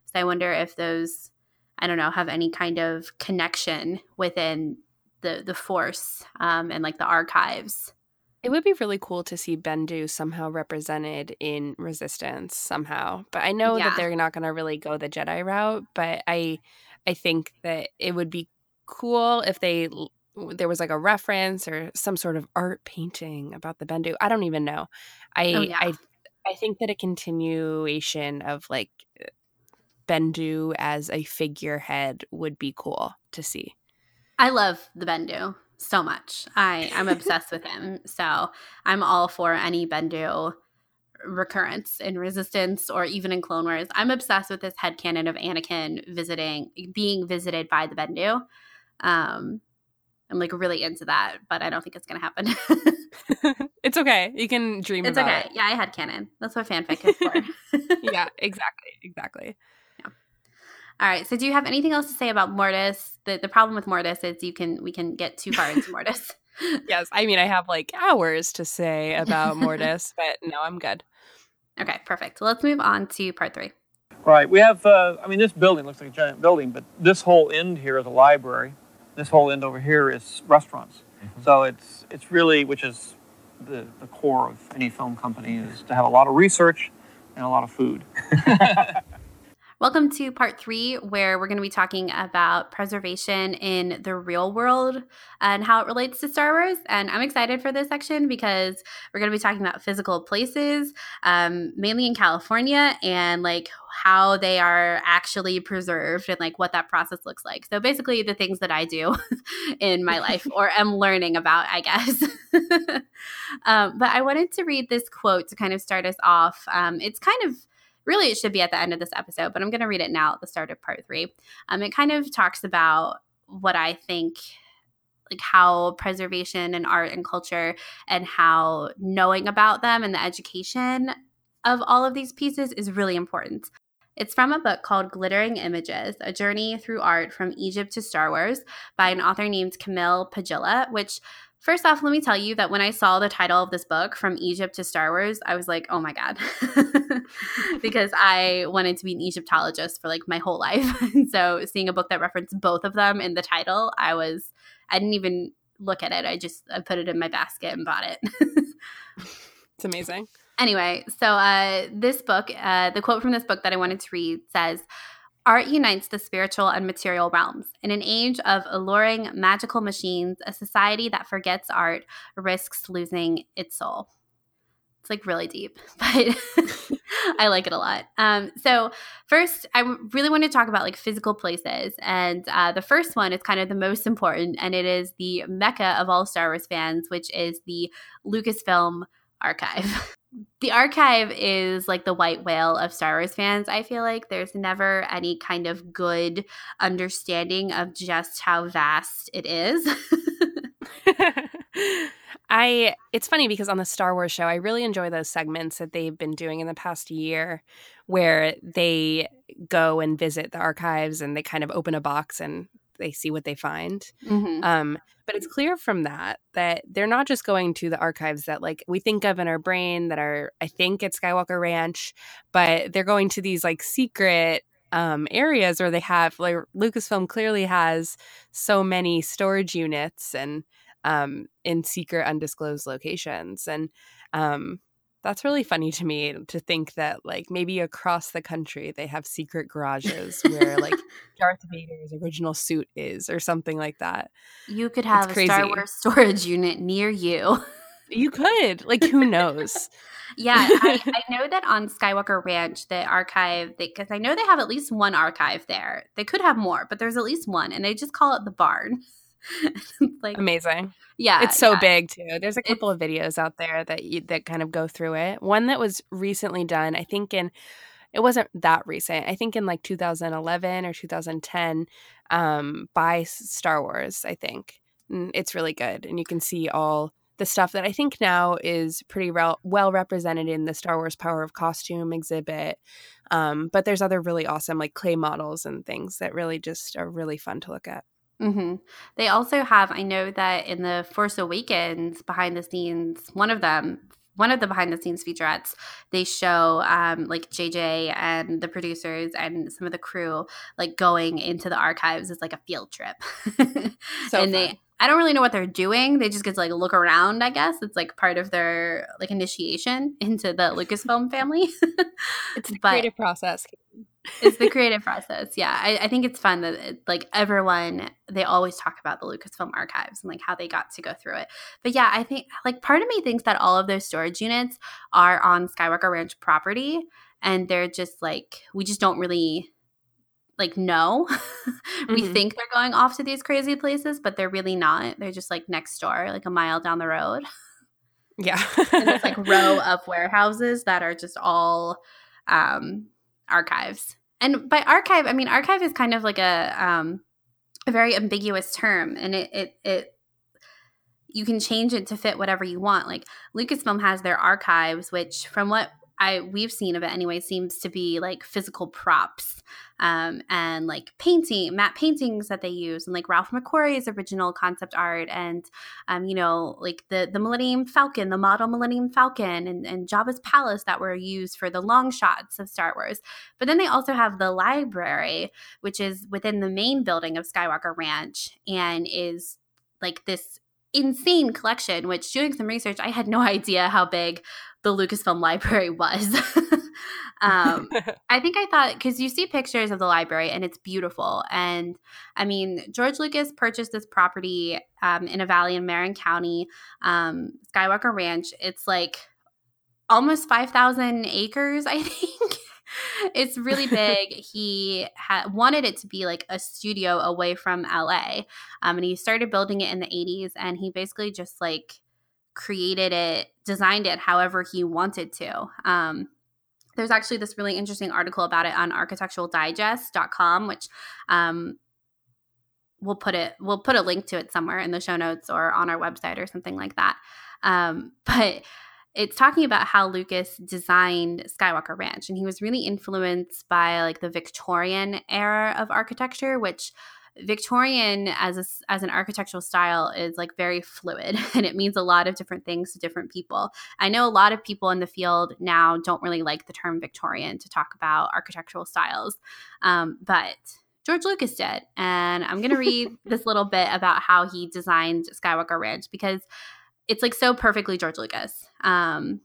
S1: So I wonder if those I don't know have any kind of connection within the the Force um, and like the archives.
S3: It would be really cool to see Bendu somehow represented in Resistance somehow. But I know yeah. that they're not going to really go the Jedi route, but I I think that it would be cool if they there was like a reference or some sort of art painting about the Bendu. I don't even know. Oh, I oh, yeah. I I think that a continuation of like uh, Bendu as a figurehead would be cool to see.
S1: I love the Bendu so much. I I'm obsessed with him. So I'm all for any Bendu recurrence in Resistance or even in Clone Wars. I'm obsessed with this head headcanon of Anakin visiting, being visited by the Bendu. Um, I'm like really into that, but I don't think it's gonna happen.
S3: it's okay. You can dream.
S1: It's
S3: okay.
S1: It. Yeah, I had canon. That's what fanfic is for.
S3: yeah, exactly, exactly.
S1: All right. So do you have anything else to say about Mortis? The the problem with Mortis is you can we can get too far into Mortis.
S3: yes. I mean I have like hours to say about Mortis, but no, I'm good.
S1: Okay, perfect. Let's move on to part three.
S7: Right. We have uh, I mean this building looks like a giant building, but this whole end here is a library. This whole end over here is restaurants. Mm-hmm. So it's it's really which is the, the core of any film company is to have a lot of research and a lot of food.
S1: Welcome to part three, where we're going to be talking about preservation in the real world and how it relates to Star Wars. And I'm excited for this section because we're going to be talking about physical places, um, mainly in California, and like how they are actually preserved and like what that process looks like. So basically, the things that I do in my life or am learning about, I guess. um, but I wanted to read this quote to kind of start us off. Um, it's kind of really it should be at the end of this episode, but I'm going to read it now at the start of part three. Um, it kind of talks about what I think like how preservation and art and culture and how knowing about them and the education of all of these pieces is really important. It's from a book called Glittering Images A Journey Through Art from Egypt to Star Wars by an author named Camille Paglia, which First off, let me tell you that when I saw the title of this book, From Egypt to Star Wars, I was like, oh my God. because I wanted to be an Egyptologist for like my whole life. and so seeing a book that referenced both of them in the title, I was, I didn't even look at it. I just I put it in my basket and bought it.
S3: it's amazing.
S1: Anyway, so uh, this book, uh, the quote from this book that I wanted to read says, Art unites the spiritual and material realms. In an age of alluring magical machines, a society that forgets art risks losing its soul. It's like really deep, but I like it a lot. Um, so, first, I really want to talk about like physical places. And uh, the first one is kind of the most important, and it is the mecca of all Star Wars fans, which is the Lucasfilm archive. the archive is like the white whale of Star Wars fans. I feel like there's never any kind of good understanding of just how vast it is.
S3: I it's funny because on the Star Wars show, I really enjoy those segments that they've been doing in the past year where they go and visit the archives and they kind of open a box and they see what they find. Mm-hmm. Um, but it's clear from that that they're not just going to the archives that like we think of in our brain that are I think at Skywalker Ranch, but they're going to these like secret um, areas where they have like Lucasfilm clearly has so many storage units and um, in secret undisclosed locations and um, that's really funny to me to think that like maybe across the country they have secret garages where like Darth Vader's original suit is or something like that.
S1: You could have a Star Wars storage unit near you.
S3: You could. Like who knows?
S1: yeah, I, I, know that on Skywalker Ranch, the archive, because I know they have at least one archive there. They could have more, but there's at least one, and they just call it the barn.
S3: like amazing.
S1: Yeah,
S3: it's so
S1: yeah.
S3: big too. There's a couple it's, of videos out there that you, that kind of go through it. One that was recently done, I think in it wasn't that recent. I think in like 2011 or 2010 um, by Star Wars. I think and it's really good, and you can see all the stuff that I think now is pretty re- well represented in the Star Wars Power of Costume exhibit. Um, but there's other really awesome like clay models and things that really just are really fun to look at.
S1: Mm-hmm. They also have, I know that in the Force Awakens behind the scenes, one of them, one of the behind the scenes featurettes, they show um, like JJ and the producers and some of the crew like going into the archives as like a field trip. so and fun. they I don't really know what they're doing. They just get to like look around, I guess. It's like part of their like initiation into the Lucasfilm family.
S3: it's the but creative process.
S1: It's the creative process. Yeah. I, I think it's fun that it, like everyone, they always talk about the Lucasfilm archives and like how they got to go through it. But yeah, I think like part of me thinks that all of those storage units are on Skywalker Ranch property and they're just like, we just don't really like no mm-hmm. we think they're going off to these crazy places but they're really not they're just like next door like a mile down the road
S3: yeah
S1: and it's like row of warehouses that are just all um archives. And by archive i mean archive is kind of like a um a very ambiguous term and it it, it you can change it to fit whatever you want. Like lucasfilm has their archives which from what I we've seen of it anyway seems to be like physical props um, and like painting matte paintings that they use and like Ralph McQuarrie's original concept art and um, you know like the the Millennium Falcon the model Millennium Falcon and, and Jabba's palace that were used for the long shots of Star Wars. But then they also have the library which is within the main building of Skywalker Ranch and is like this insane collection which doing some research i had no idea how big the lucasfilm library was um, i think i thought because you see pictures of the library and it's beautiful and i mean george lucas purchased this property um, in a valley in marin county um, skywalker ranch it's like almost 5000 acres i think it's really big. he had wanted it to be like a studio away from LA. Um, and he started building it in the 80s and he basically just like created it, designed it however he wanted to. Um, there's actually this really interesting article about it on architecturaldigest.com, which um, we'll put it we'll put a link to it somewhere in the show notes or on our website or something like that. Um, but it's talking about how Lucas designed Skywalker Ranch and he was really influenced by like the Victorian era of architecture which Victorian as a, as an architectural style is like very fluid and it means a lot of different things to different people. I know a lot of people in the field now don't really like the term Victorian to talk about architectural styles, um, but George Lucas did. And I'm going to read this little bit about how he designed Skywalker Ranch because it's like so perfectly George Lucas. Um,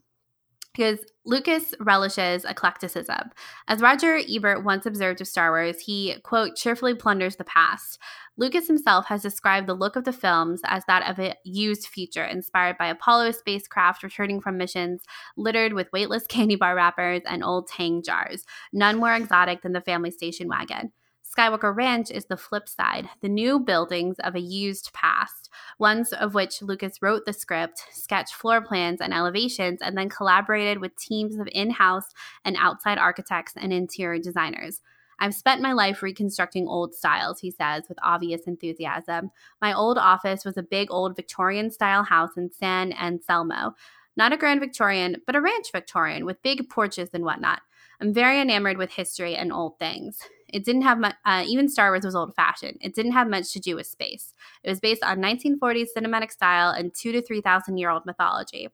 S1: because Lucas relishes eclecticism. As Roger Ebert once observed of Star Wars, he, quote, cheerfully plunders the past. Lucas himself has described the look of the films as that of a used future, inspired by Apollo spacecraft returning from missions littered with weightless candy bar wrappers and old tang jars, none more exotic than the family station wagon. Skywalker Ranch is the flip side, the new buildings of a used past, ones of which Lucas wrote the script, sketched floor plans and elevations, and then collaborated with teams of in house and outside architects and interior designers. I've spent my life reconstructing old styles, he says with obvious enthusiasm. My old office was a big old Victorian style house in San Anselmo. Not a grand Victorian, but a ranch Victorian with big porches and whatnot. I'm very enamored with history and old things. It didn't have much, uh, even Star Wars was old fashioned. It didn't have much to do with space. It was based on 1940s cinematic style and two to 3,000 year old mythology.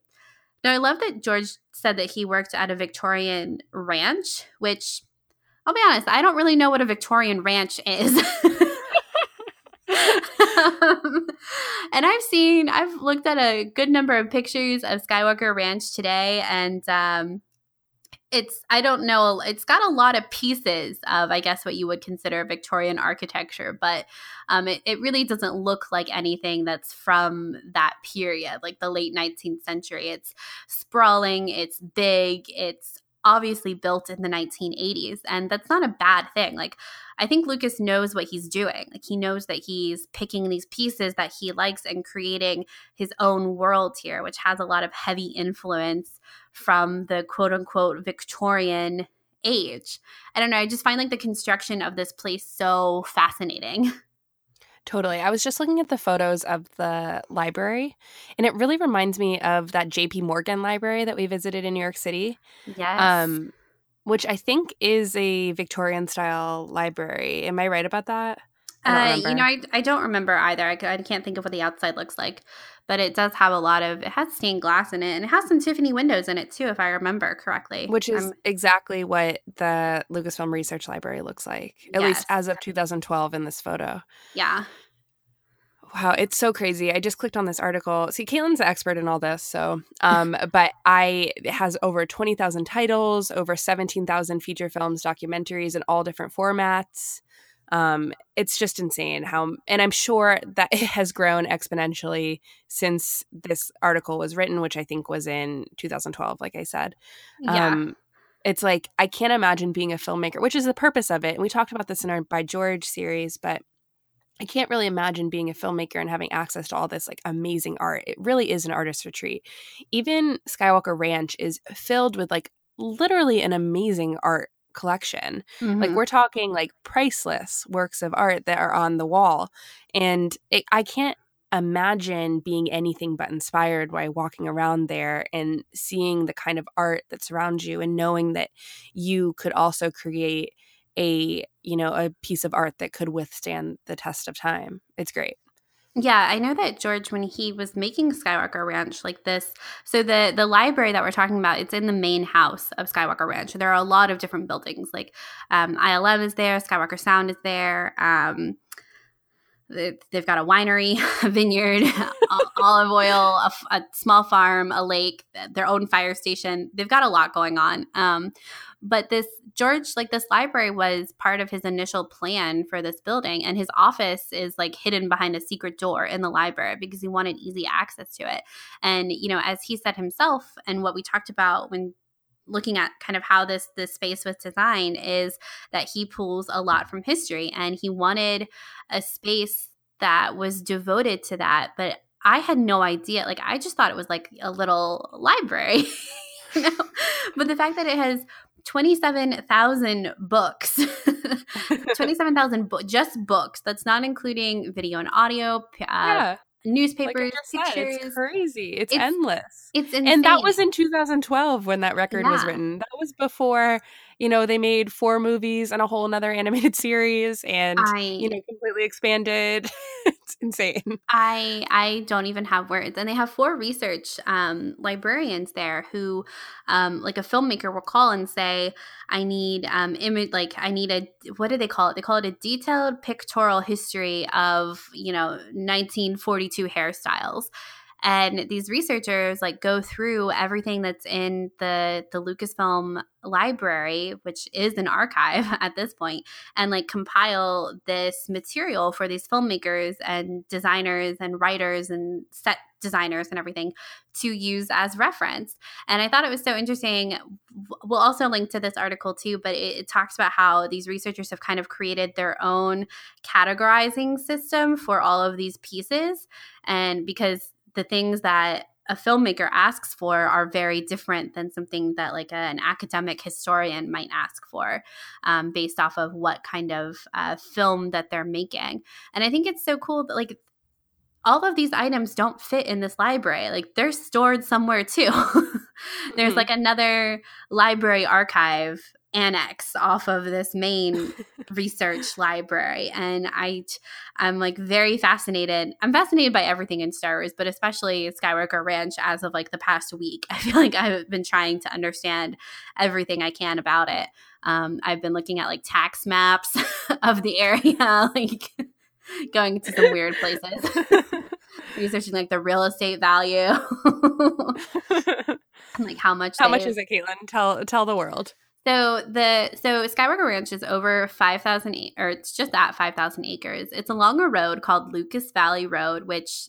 S1: Now, I love that George said that he worked at a Victorian ranch, which I'll be honest, I don't really know what a Victorian ranch is. um, and I've seen, I've looked at a good number of pictures of Skywalker Ranch today, and um, it's I don't know it's got a lot of pieces of I guess what you would consider Victorian architecture but um, it, it really doesn't look like anything that's from that period like the late 19th century. It's sprawling it's big it's obviously built in the 1980s and that's not a bad thing. Like i think lucas knows what he's doing. Like he knows that he's picking these pieces that he likes and creating his own world here which has a lot of heavy influence from the quote unquote victorian age i don't know i just find like the construction of this place so fascinating
S3: Totally. I was just looking at the photos of the library, and it really reminds me of that JP Morgan library that we visited in New York City.
S1: Yes. Um,
S3: which I think is a Victorian style library. Am I right about that?
S1: Uh, you know, I, I don't remember either. I, I can't think of what the outside looks like, but it does have a lot of, it has stained glass in it and it has some Tiffany windows in it too, if I remember correctly.
S3: Which is um, exactly what the Lucasfilm Research Library looks like, at yes. least as of 2012 in this photo.
S1: Yeah.
S3: Wow, it's so crazy. I just clicked on this article. See, Caitlin's the expert in all this, so um, but I it has over twenty thousand titles, over seventeen thousand feature films, documentaries in all different formats. Um, it's just insane how, and I'm sure that it has grown exponentially since this article was written, which I think was in 2012, like I said.
S1: Yeah. Um,
S3: it's like I can't imagine being a filmmaker, which is the purpose of it. And we talked about this in our by George series, but I can't really imagine being a filmmaker and having access to all this like amazing art. It really is an artist retreat. Even Skywalker Ranch is filled with like literally an amazing art collection. Mm-hmm. Like we're talking like priceless works of art that are on the wall. And it, I can't imagine being anything but inspired by walking around there and seeing the kind of art that's around you and knowing that you could also create a you know a piece of art that could withstand the test of time it's great
S1: yeah, I know that George, when he was making Skywalker Ranch, like this, so the the library that we're talking about, it's in the main house of Skywalker Ranch. There are a lot of different buildings, like um, ILM is there, Skywalker Sound is there. Um, they've got a winery, a vineyard, olive oil, a, a, small farm, a lake, their own fire station. They've got a lot going on. Um, but this George, like this library was part of his initial plan for this building, and his office is like hidden behind a secret door in the library because he wanted easy access to it. And, you know, as he said himself, and what we talked about when looking at kind of how this this space was designed is that he pulls a lot from history and he wanted a space that was devoted to that but i had no idea like i just thought it was like a little library you know? but the fact that it has 27,000 books 27,000 bo- just books. That's not including video and audio, uh, yeah newspapers,
S3: like
S1: pictures.
S3: It's crazy. It's, it's, endless.
S1: It's insane.
S3: And that was in 2012 when that record yeah. was written. That was before, you know, they made four movies and a whole another animated series and I, you know, completely expanded. it's insane.
S1: I I don't even have words. And they have four research um librarians there who um like a filmmaker will call and say, I need um image like I need a what do they call it? They call it a detailed pictorial history of, you know, 1942 hairstyles and these researchers like go through everything that's in the the Lucasfilm library which is an archive at this point and like compile this material for these filmmakers and designers and writers and set designers and everything to use as reference. And I thought it was so interesting. We'll also link to this article too, but it, it, talks about how these researchers have kind of created their own categorizing system for all of these pieces. And because the things that a filmmaker asks for are very different than something that like a, an academic historian might ask for um, based off of what kind of uh, film that they're making. And i think it's so cool that like all of these items don't fit in this library. Like they're stored somewhere too. There's mm-hmm. like another library archive annex off of this main research library and i i'm like very fascinated i'm fascinated by everything in star wars but especially skywalker ranch as of like the past week. I feel like i've been trying to understand everything i can about it. Um, i've been looking at like tax maps of the area like going to some weird places researching like the real estate value. Like how much
S3: how much is it caitlin? Tell tell the world
S1: so the so Skywalker Ranch is over five thousand or it's just at five thousand acres. It's along a road called Lucas Valley Road, which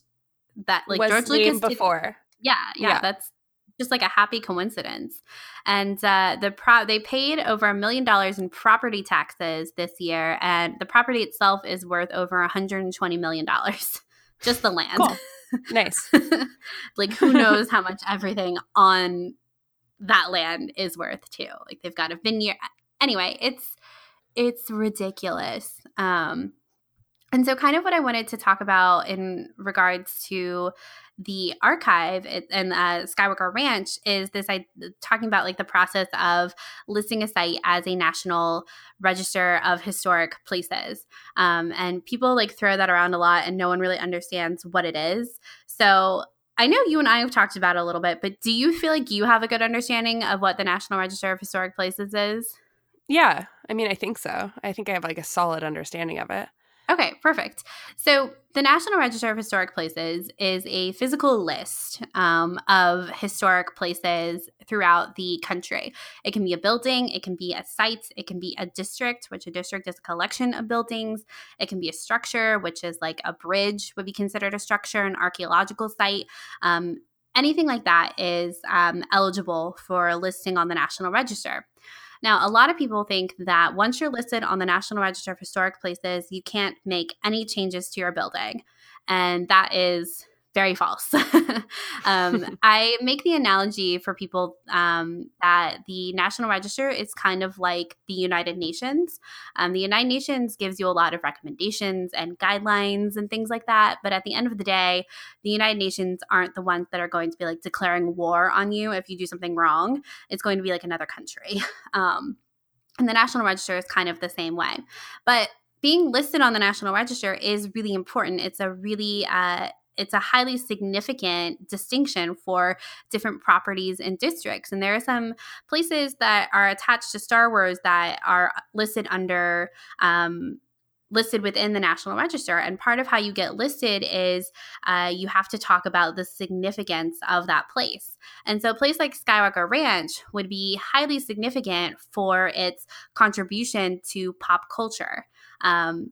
S1: that like
S3: Was
S1: George Lucas
S3: before.
S1: Did, yeah, yeah, yeah, that's just like a happy coincidence. And uh, the pro they paid over a million dollars in property taxes this year, and the property itself is worth over 120 million dollars. just the land.
S3: Cool. Nice.
S1: like who knows how much everything on that land is worth too. Like they've got a vineyard. Anyway, it's it's ridiculous. Um and so kind of what I wanted to talk about in regards to the archive and uh, Skywalker Ranch is this I talking about like the process of listing a site as a national register of historic places. Um, and people like throw that around a lot and no one really understands what it is. So I know you and I have talked about it a little bit, but do you feel like you have a good understanding of what the National Register of Historic Places is?
S3: Yeah, I mean, I think so. I think I have like a solid understanding of it.
S1: Okay, perfect. So, the National Register of Historic Places is a physical list um, of historic places throughout the country. It can be a building, it can be a site, it can be a district, which a district is a collection of buildings. It can be a structure, which is like a bridge would be considered a structure, an archaeological site. Um, anything like that is um, eligible for listing on the National Register. Now, a lot of people think that once you're listed on the National Register of Historic Places, you can't make any changes to your building. And that is very false. um, I make the analogy for people um, that the National Register is kind of like the United Nations. Um, the United Nations gives you a lot of recommendations and guidelines and things like that. But at the end of the day, the United Nations aren't the ones that are going to be like declaring war on you if you do something wrong. It's going to be like another country. Um, and the National Register is kind of the same way. But being listed on the National Register is really important. It's a really uh, it's a highly significant distinction for different properties and districts. And there are some places that are attached to Star Wars that are listed under um, listed within the National Register. And part of how you get listed is uh, you have to talk about the significance of that place. And so, a place like Skywalker Ranch would be highly significant for its contribution to pop culture. Um,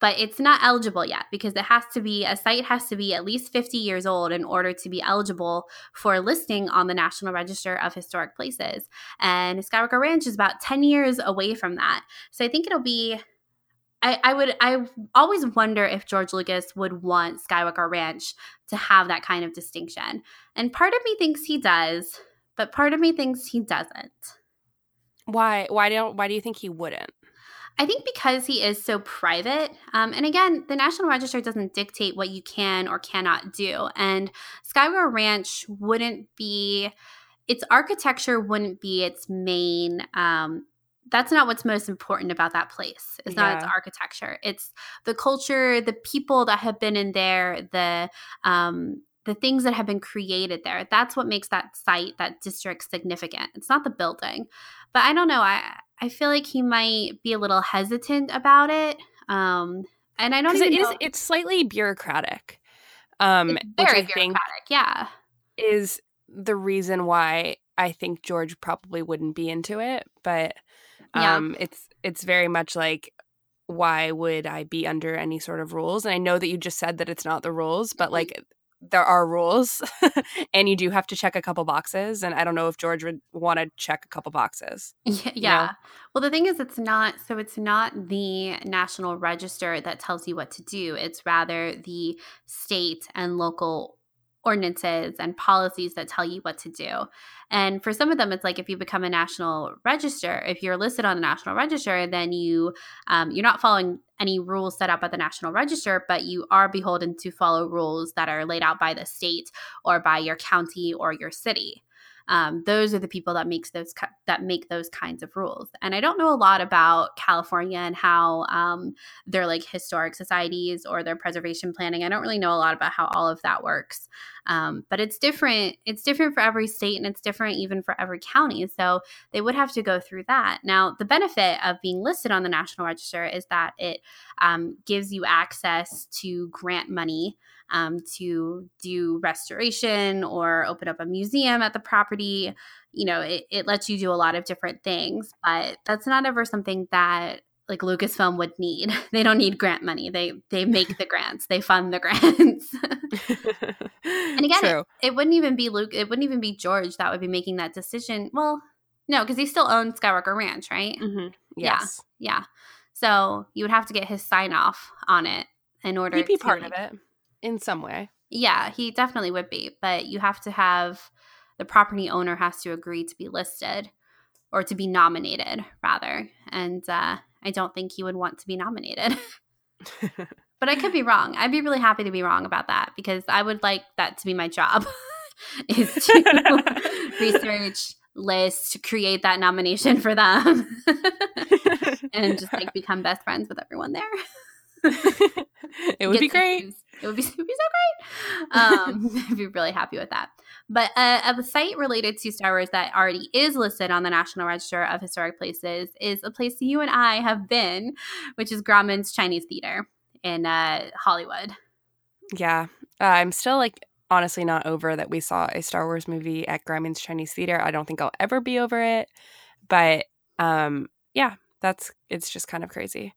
S1: but it's not eligible yet because it has to be a site has to be at least 50 years old in order to be eligible for listing on the National Register of Historic Places. And Skywalker Ranch is about 10 years away from that. So I think it'll be I, I would I always wonder if George Lucas would want Skywalker Ranch to have that kind of distinction. And part of me thinks he does, but part of me thinks he doesn't.
S3: Why why don't why do you think he wouldn't?
S1: I think because he is so private, um, and again, the National Register doesn't dictate what you can or cannot do. And Skyward Ranch wouldn't be, its architecture wouldn't be its main. Um, that's not what's most important about that place. It's not its architecture. It's the culture, the people that have been in there, the um, the things that have been created there. That's what makes that site, that district significant. It's not the building. But I don't know. I I feel like he might be a little hesitant about it. Um, and I don't even
S3: it
S1: know.
S3: is it's slightly bureaucratic. Um,
S1: It's very
S3: which I think
S1: bureaucratic. Yeah.
S3: is the reason why I think George probably wouldn't be into it. But
S1: Yeah.
S3: um, it's it's very much like why would I be under any sort of rules? And I know that you just said that it's not the rules, but
S1: Mhm.
S3: like there are rules and you do have to check a couple boxes and I don't know if George would want to check a couple boxes.
S1: Yeah, yeah. Well, the thing is, it's not so it's not the National Register that tells you what to do. It's rather the state and local ordinances and policies that tell you what to do. And for some of them, it's like if you become a national register, if you're listed on the national register, then you um, you're not following any rules set out by the national register, but you are beholden to follow rules that are laid out by the state or by your county or your city um, those are the people that makes those that make those kinds of rules. And i don't know a lot about california and how um, their like historic societies or their preservation planning. I don't really know a lot about how all of that works. Um, but it's different it's different for every state and it's different even for every county. So they would have to go through that. Now the benefit of being listed on the national register is that it um, gives you access to grant money um, to do restoration or open up a museum at the property. You know, it, it lets you do a lot of different things, but that's not ever something that like Lucasfilm would need. They don't need grant money. They they make the grants. They fund the grants. and again, it, it wouldn't even be Luke. It wouldn't even be George that would be making that decision. Well, no, because he still owns Skywalker Ranch, right?
S3: Mhm.
S1: Yeah.
S3: Yes.
S1: Yeah. So you would have to get his sign off on it in order
S3: He'd be
S1: to
S3: part
S1: like-
S3: of it in some way.
S1: yeah, he definitely would be, but you have to have the property owner has to agree to be listed or to be nominated rather. And uh, I don't think he would want to be nominated. but I could be wrong. I'd be really happy to be wrong about that because I would like that to be my job is to research, list, create that nomination for them and just like become best friends with everyone there.
S3: it would
S1: get
S3: be great.
S1: It would be, it would be so great. Um, I'd be really happy with that. But uh, a site related to Star Wars that already is listed on the National Register of Historic Places is a place you and I have been, which is Grauman's Chinese Theater in uh, Hollywood.
S3: Yeah. Uh, I'm still like honestly not over that we saw a Star Wars movie at Grauman's Chinese Theater. I don't think I'll ever be over it. But um yeah, that's it's just kind of crazy.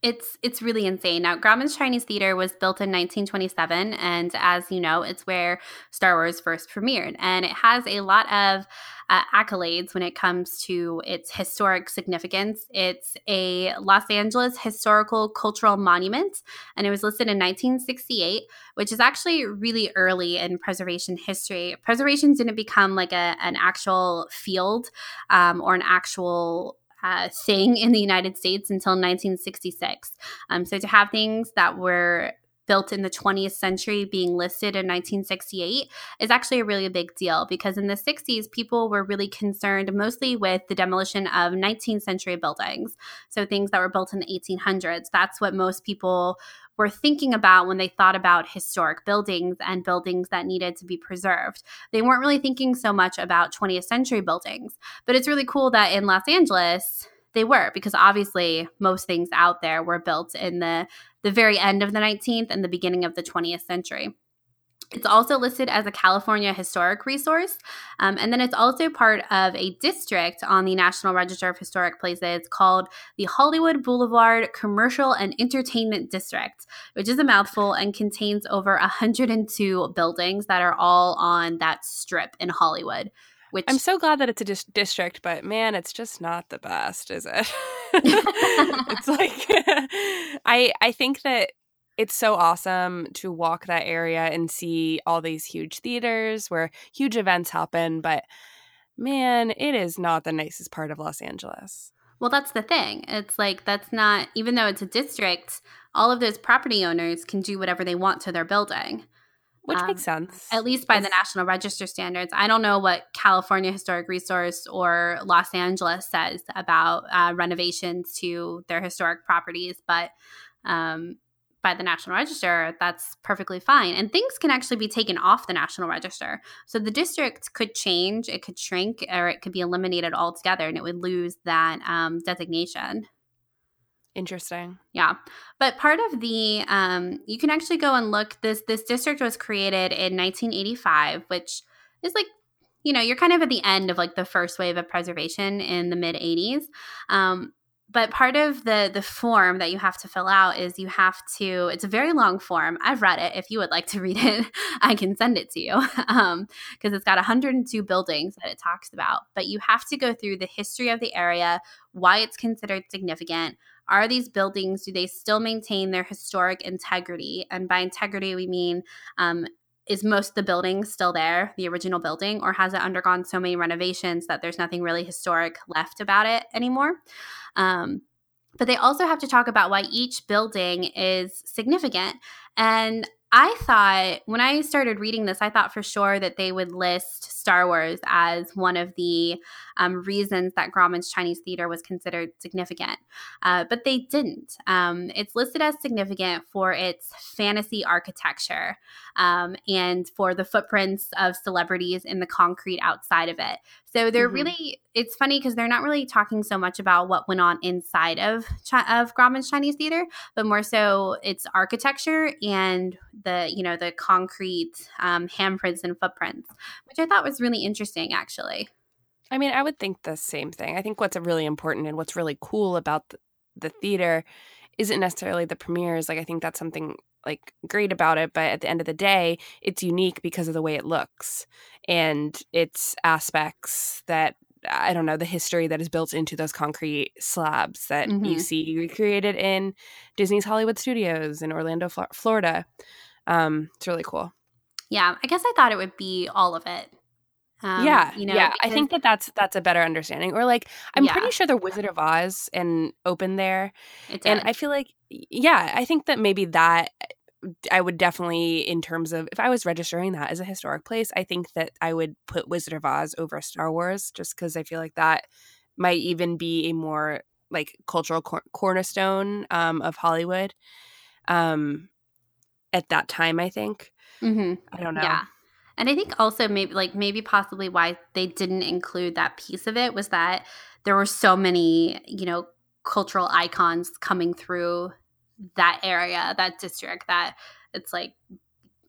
S1: It's it's really insane. Now, Grauman's Chinese Theater was built in 1927, and as you know, it's where Star Wars first premiered, and it has a lot of uh, accolades when it comes to its historic significance. It's a Los Angeles historical cultural monument, and it was listed in 1968, which is actually really early in preservation history. Preservation didn't become like a an actual field um, or an actual uh, thing in the United States until 1966. Um, so to have things that were built in the 20th century being listed in 1968 is actually a really big deal because in the 60s, people were really concerned mostly with the demolition of 19th century buildings. So things that were built in the 1800s. That's what most people were thinking about when they thought about historic buildings and buildings that needed to be preserved. They weren't really thinking so much about 20th century buildings. But it's really cool that in Los Angeles, they were because obviously most things out there were built in the the very end of the 19th and the beginning of the 20th century. It's also listed as a California historic resource. Um, and then it's also part of a district on the National Register of Historic Places called the Hollywood Boulevard Commercial and Entertainment District, which is a mouthful and contains over 102 buildings that are all on that strip in Hollywood. Which
S3: I'm so glad that it's a dis- district, but man, it's just not the best, is it? it's like I I think that it's so awesome to walk that area and see all these huge theaters where huge events happen, but man, it is not the nicest part of Los Angeles.
S1: Well, that's the thing. It's like that's not even though it's a district, all of those property owners can do whatever they want to their building.
S3: Which um, makes sense.
S1: At least by it's, the National Register standards. I don't know what California Historic Resource or Los Angeles says about uh, renovations to their historic properties, but um, by the National Register, that's perfectly fine. And things can actually be taken off the National Register. So the district could change, it could shrink, or it could be eliminated altogether and it would lose that um, designation.
S3: Interesting.
S1: Yeah. But part of the um, you can actually go and look this this district was created in 1985, which is like you know, you're kind of at the end of like the first wave of preservation in the mid 80s. Um, but part of the the form that you have to fill out is you have to it's a very long form. I've read it. If you would like to read it i can send it to you. Because um, it's got 102 buildings that it talks about but you have to go through the history of the area why it's considered significant. Are these buildings do they still maintain their historic integrity? And by integrity we mean um, is most the building still there, the original building, or has it undergone so many renovations that there's nothing really historic left about it anymore? Um, but they also have to talk about why each building is significant. And I thought when I started reading this, I thought for sure that they would list Star Wars as one of the um, reasons that Grauman's Chinese theater was considered significant, uh, but they didn't. Um, it's listed as significant for its fantasy architecture um, and for the footprints of celebrities in the concrete outside of it. So they're mm-hmm. really, it's funny because they're not really talking so much about what went on inside of of Grauman's Chinese theater, but more so its architecture and the you know the concrete um, handprints and footprints, which I thought was really interesting actually.
S3: I mean, I would think the same thing. I think what's really important and what's really cool about the, the theater isn't necessarily the premieres. Like I think that's something like great about it, but at the end of the day, it's unique because of the way it looks and its aspects that I don't know, the history that is built into those concrete slabs that mm-hmm. you see recreated in Disney's Hollywood Studios in Orlando, Florida. Um, it's really cool.
S1: Yeah, I guess I thought it would be all of it.
S3: Um, yeah, you know, yeah. I think that that's that's a better understanding. Or like, I'm yeah. pretty sure the Wizard of Oz and open there, and I feel like, yeah, I think that maybe that I would definitely, in terms of if I was registering that as a historic place, I think that I would put Wizard of Oz over Star Wars, just because I feel like that might even be a more like cultural cor- cornerstone um, of Hollywood um, at that time. I think. Mm-hmm. I don't know.
S1: Yeah. And I think also maybe like maybe possibly why they didn't include that piece of it was that there were so many, you know, cultural icons coming through that area, that district that it's like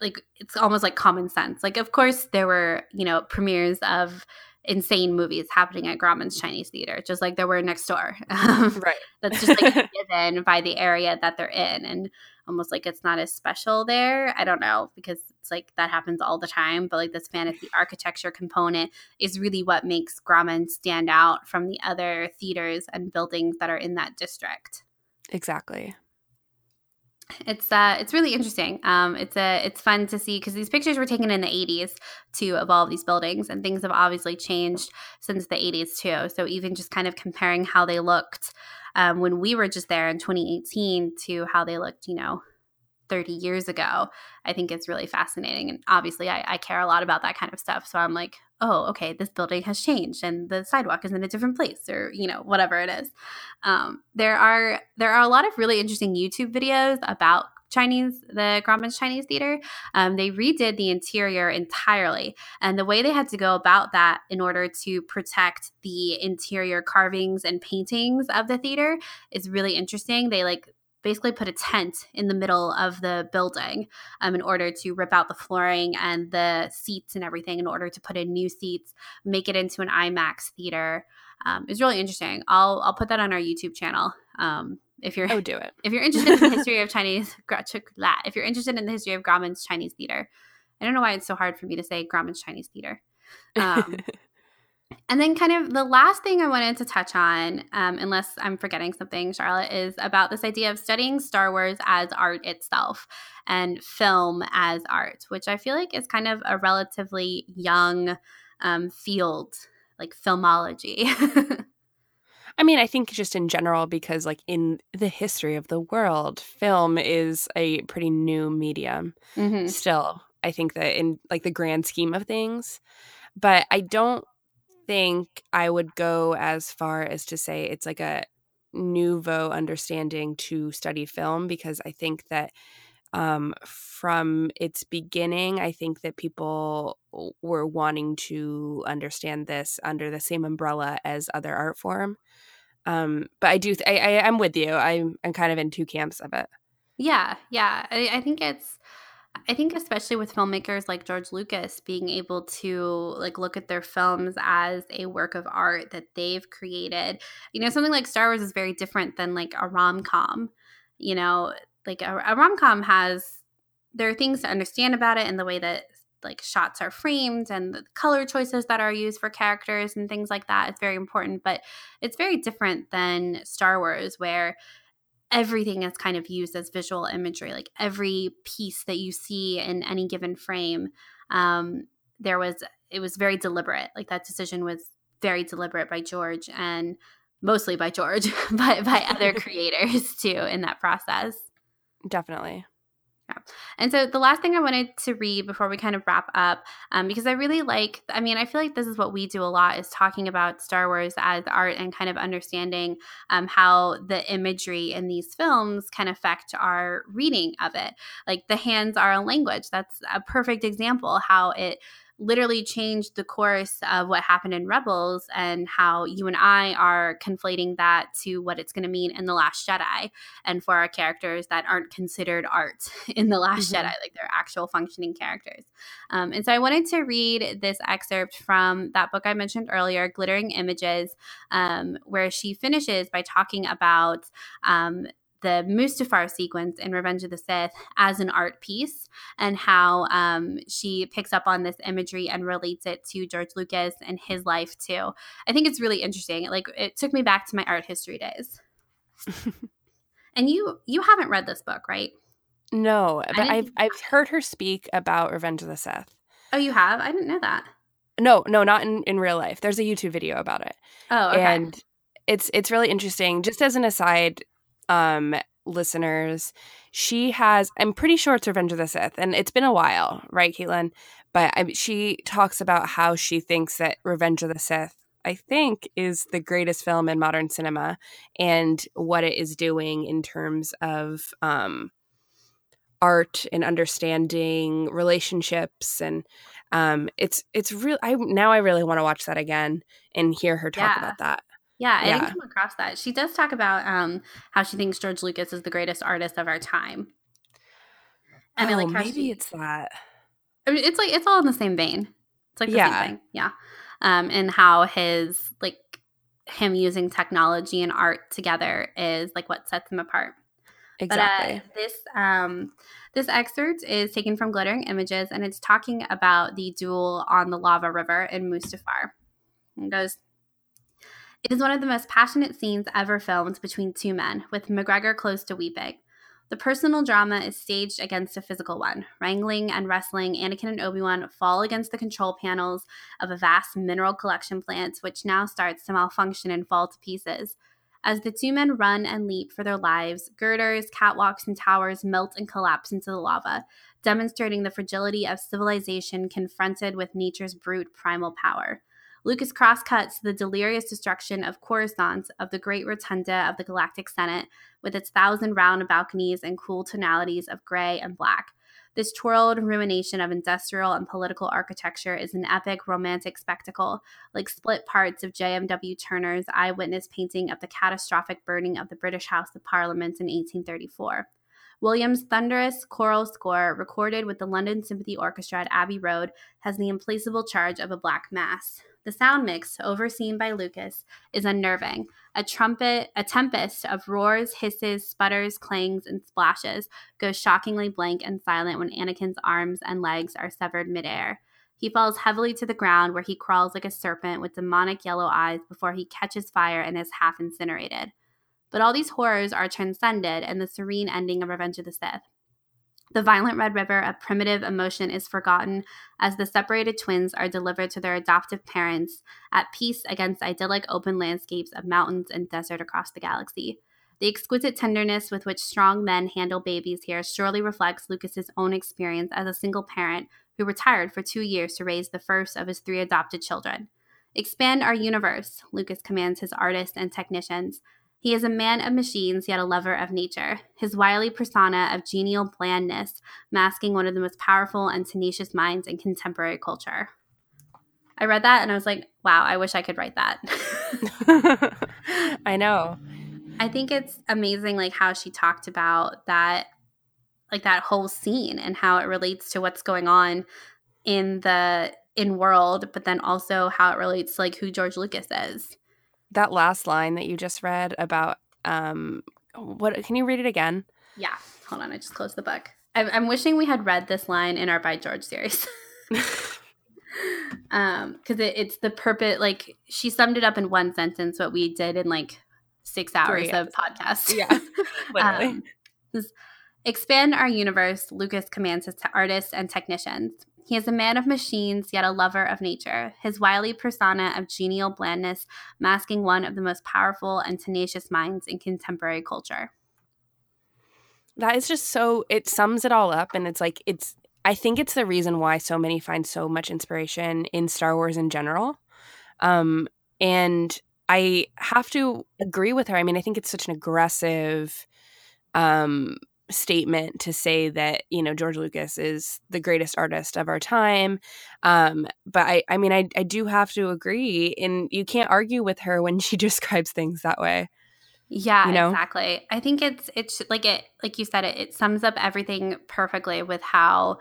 S1: like it's almost like common sense. Like of course there were, you know, premieres of insane movies happening at Grauman's Chinese Theater, just like there were next door.
S3: right.
S1: That's just like given by the area that they're in. And almost like it's not as special there. I don't know because it's like that happens all the time, but like this fantasy architecture component is really what makes Grauman stand out from the other theaters and buildings that are in that district.
S3: Exactly.
S1: It's uh, it's really interesting. Um, it's a it's fun to see because these pictures were taken in the '80s to evolve these buildings, and things have obviously changed since the '80s too. So even just kind of comparing how they looked um, when we were just there in 2018 to how they looked, you know, 30 years ago, I think it's really fascinating. And obviously, I, I, care a lot about that kind of stuff. So I'm like, oh, okay, this building has changed and the sidewalk is in a different place, or you know, whatever it is. Um, there are there are a lot of really interesting YouTube videos about Chinese, the Grauman's Chinese Theater. Um, they redid the interior entirely. And the way they had to go about that in order to protect the interior carvings and paintings of the theater is really interesting. They like basically put a tent in the middle of the building um, in order to rip out the flooring and the seats and everything in order to put in new seats, make it into an IMAX theater. Um, it's really interesting. I'll I'll put that on our YouTube channel. Um, if you're
S3: oh do it
S1: if you're interested in the history of Chinese if you're interested in the history of Grauman's Chinese theater, I don't know why it's so hard for me to say Grauman's Chinese theater. Um, and then, kind of the last thing I wanted to touch on, um, unless I'm forgetting something, Charlotte, is about this idea of studying Star Wars as art itself and film as art, which I feel like is kind of a relatively young um, field, like filmology.
S3: I mean, I think just in general, because like in the history of the world, film is a pretty new medium mm-hmm. still. I think that in like the grand scheme of things, but I don't think I would go as far as to say it's like a nouveau understanding to study film because I think that um, from its beginning, I think that people were wanting to understand this under the same umbrella as other art form. Um, but I do, th- I, I, am with you. I'm, I'm kind of in two camps of it.
S1: Yeah, yeah. I, I think it's I think especially with filmmakers like George Lucas being able to like look at their films as a work of art that they've created. You know, something like Star Wars is very different than like a rom-com. You know, like a, a rom-com has there are things to understand about it and the way that like shots are framed and the color choices that are used for characters and things like that. It's very important, but it's very different than Star Wars where everything is kind of used as visual imagery like every piece that you see in any given frame um, there was it was very deliberate. Like that decision was very deliberate by george and mostly by george but by other creators too in that process.
S3: Definitely
S1: yeah. And so the last thing I wanted to read before we kind of wrap up, um, because I really like, I mean, I feel like this is what we do a lot is talking about Star Wars as art and kind of understanding um, how the imagery in these films can affect our reading of it. Like the hands are a language. That's a perfect example how it literally changed the course of what happened in Rebels and how you and I are conflating that to what it's going to mean in The Last Jedi and for our characters that aren't considered art in The Last mm-hmm. Jedi, like they're actual functioning characters. Um, and so I wanted to read this excerpt from that book I mentioned earlier, Glittering Images, um, where she finishes by talking about um, the Mustafar sequence in Revenge of the Sith as an art piece and how um, she picks up on this imagery and relates it to George Lucas and his life too. I think it's really interesting. Like it took me back to my art history days. and you you haven't read this book, right?
S3: No, but I've I've heard her speak about Revenge of the Sith.
S1: Oh, you have? I didn't know that.
S3: No, no, not in, in real life. There's a YouTube video about it.
S1: Oh, okay.
S3: And it's it's really interesting. Just as an aside, um, listeners, she has, I'm pretty sure it's Revenge of the Sith, and it's been a while, right, Caitlin? But I, she talks about how she thinks that Revenge of the Sith, I think, is the greatest film in modern cinema and what it is doing in terms of um, art and understanding relationships and um, it's it's real i now i really want to watch that again and hear her talk yeah. about that
S1: yeah, I yeah. didn't come across that. She does talk about um, how she thinks George Lucas is the greatest artist of our time.
S3: And oh, I like maybe she, it's that.
S1: I mean, it's like it's all in the same vein. It's like the yeah. same thing. Yeah. Um, and how his like him using technology and art together is like what sets him apart.
S3: Exactly.
S1: But, uh, this um, this excerpt is taken from Glittering Images, and it's talking about the duel on the lava river in Mustafar. It goes. It is one of the most passionate scenes ever filmed between two men, with McGregor close to weeping. The personal drama is staged against a physical one. Wrangling and wrestling, Anakin and Obi Wan fall against the control panels of a vast mineral collection plant, which now starts to malfunction and fall to pieces. As the two men run and leap for their lives, girders, catwalks, and towers melt and collapse into the lava, demonstrating the fragility of civilization confronted with nature's brute primal power. Lucas crosscuts the delirious destruction of Coruscant of the great rotunda of the Galactic Senate with its thousand round balconies and cool tonalities of gray and black. This twirled ruination of industrial and political architecture is an epic romantic spectacle, like split parts of J.M.W. Turner's eyewitness painting of the catastrophic burning of the British House of Parliament in 1834. Williams' thunderous choral score, recorded with the London Symphony Orchestra at Abbey Road, has the implacable charge of a black mass. The sound mix, overseen by Lucas, is unnerving. A trumpet, a tempest of roars, hisses, sputters, clangs, and splashes goes shockingly blank and silent when Anakin's arms and legs are severed midair. He falls heavily to the ground where he crawls like a serpent with demonic yellow eyes before he catches fire and is half incinerated. But all these horrors are transcended in the serene ending of Revenge of the Sith. The violent Red River of primitive emotion is forgotten as the separated twins are delivered to their adoptive parents at peace against idyllic open landscapes of mountains and desert across the galaxy. The exquisite tenderness with which strong men handle babies here surely reflects Lucas's own experience as a single parent who retired for two years to raise the first of his three adopted children. Expand our universe, Lucas commands his artists and technicians, he is a man of machines, yet a lover of nature. His wily persona of genial blandness, masking one of the most powerful and tenacious minds in contemporary culture. I read that and I was like, wow, I wish I could write that.
S3: I know.
S1: I think it's amazing like how she talked about that like that whole scene and how it relates to what's going on in the in world, but then also how it relates to like who George Lucas is
S3: that last line that you just read about um what can you read it again?
S1: Yeah hold on i just closed the book. I'm, I'm wishing we had read this line in our by george series. Um because it, it's the purpose like she summed it up in one sentence what we did in like six hours Three. of podcast.
S3: Yeah literally. um,
S1: expand our universe lucas commands his t- artists and technicians he is a man of machines, yet a lover of nature, his wily persona of genial blandness masking one of the most powerful and tenacious minds in contemporary culture.
S3: That is just so, it sums it all up. And it's like, it's, I think it's the reason why so many find so much inspiration in Star Wars in general. Um, and I have to agree with her. I mean, I think it's such an aggressive um, statement to say that you know George Lucas is the greatest artist of our time. Um, but I, I mean, I, I do have to agree, and you can't argue with her when she describes things that way.
S1: Yeah, you know? exactly. I think it's it's like it like you said it it sums up everything perfectly with how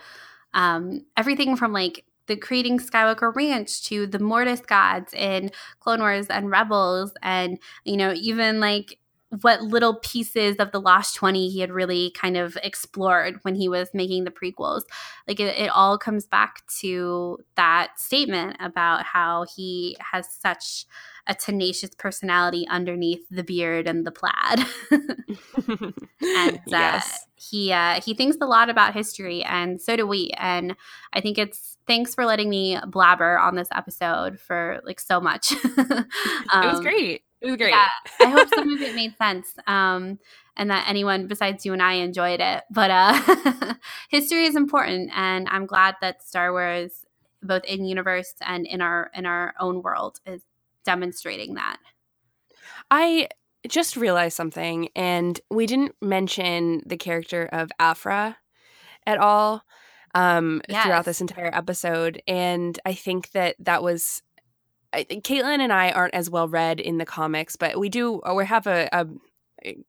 S1: um everything from like the creating Skywalker Ranch to the Mortis gods in Clone Wars and Rebels and you know even like what little pieces of the last 20 he had really kind of explored when he was making the prequels. Like it, it, all comes back to that statement about how he has such a tenacious personality underneath the beard and the plaid. and uh, yes. he uh, he thinks a lot about history, and so do we. And I think it's thanks for letting me blabber on this episode for like so much.
S3: um, it was great. It was great.
S1: Yeah, I hope some of it made sense. Um, and that anyone besides you and I enjoyed it. But uh, history is important, and I'm glad that Star Wars, both in universe and in our in our own world, is demonstrating that.
S3: I just realized something, and we didn't mention the character of Aphra at all um, yes. throughout this entire episode, and I think that that was I, Caitlin and I aren't as well read in the comics, but we do uh, we have a, a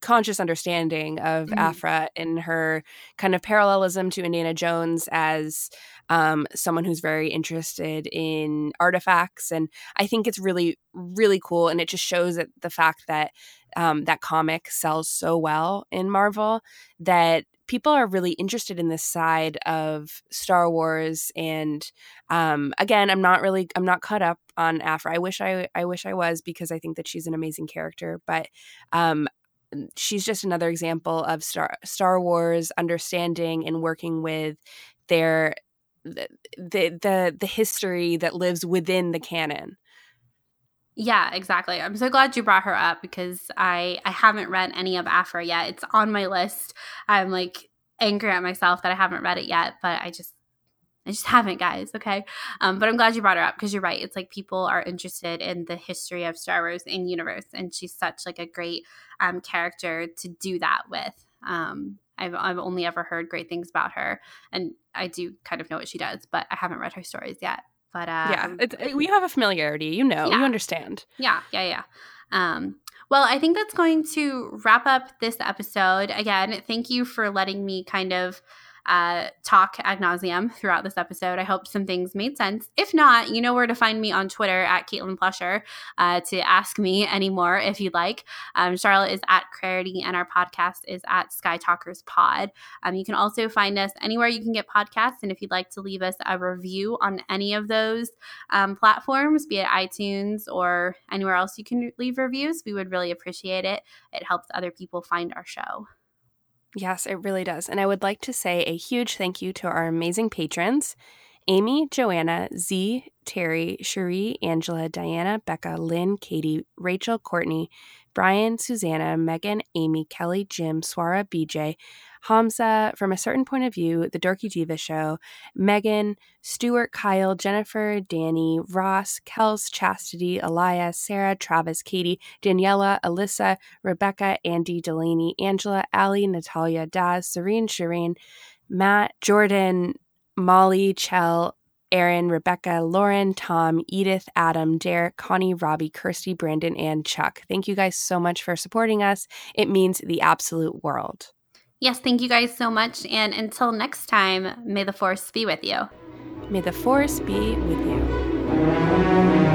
S3: conscious understanding of mm-hmm. Aphra in her kind of parallelism to Indiana Jones as um, someone who's very interested in artifacts, and I think it's really really cool, and it just shows that the fact that um, that comic sells so well in Marvel that people are really interested in this side of Star Wars. And um, again, I'm not really I'm not caught up on Aphra. I wish I I wish I was because I think that she's an amazing character. But um, she's just another example of Star Star Wars understanding and working with their the the the history that lives within the canon.
S1: Yeah, exactly. I'm so glad you brought her up because I I haven't read any of Aphra yet. It's on my list. I'm like angry at myself that I haven't read it yet, but I just I just haven't, guys. Okay. Um, but I'm glad you brought her up because you're right. It's like people are interested in the history of Star Wars in universe, and she's such like a great um, character to do that with. Um, I've I've only ever heard great things about her, and I do kind of know what she does, but I haven't read her stories yet. But uh,
S3: yeah, it's, we have a familiarity. You know, yeah. you understand.
S1: Yeah, yeah, yeah. Um, well, I think that's going to wrap up this episode. Again, thank you for letting me kind of uh, talk ad nauseum throughout this episode. I hope some things made sense. If not, you know where to find me on Twitter at Caitlin Plusher uh, to ask me any more if you'd like. Um, Charlotte is at Clarity, and our podcast is at Sky Talkers Pod. Um, you can also find us anywhere you can get podcasts, and if you'd like to leave us a review on any of those um, platforms, be it iTunes or anywhere else you can leave reviews, we would really appreciate it. It helps other people find our show.
S3: Yes, it really does. And I would like to say a huge thank you to our amazing patrons Amy, Joanna, Z, Terry, Cherie, Angela, Diana, Becca, Lynn, Katie, Rachel, Courtney, Brian, Susanna, Megan, Amy, Kelly, Jim, Swara, BJ, Hamza, From a Certain Point of View, The Dorky Diva Show, Megan, Stuart, Kyle, Jennifer, Danny, Ross, Kels, Chastity, Elias, Sarah, Travis, Katie, Daniela, Alyssa, Rebecca, Andy, Delaney, Angela, Allie, Natalia, Daz, Serene, Shireen, Matt, Jordan, Molly, Chell, Aaron, Rebecca, Lauren, Tom, Edith, Adam, Derek, Connie, Robbie, Kirsty, Brandon, and Chuck. Thank you guys so much for supporting us. It means the absolute world.
S1: Yes, thank you guys so much. And until next time, may the force be with you.
S3: May the force be with you.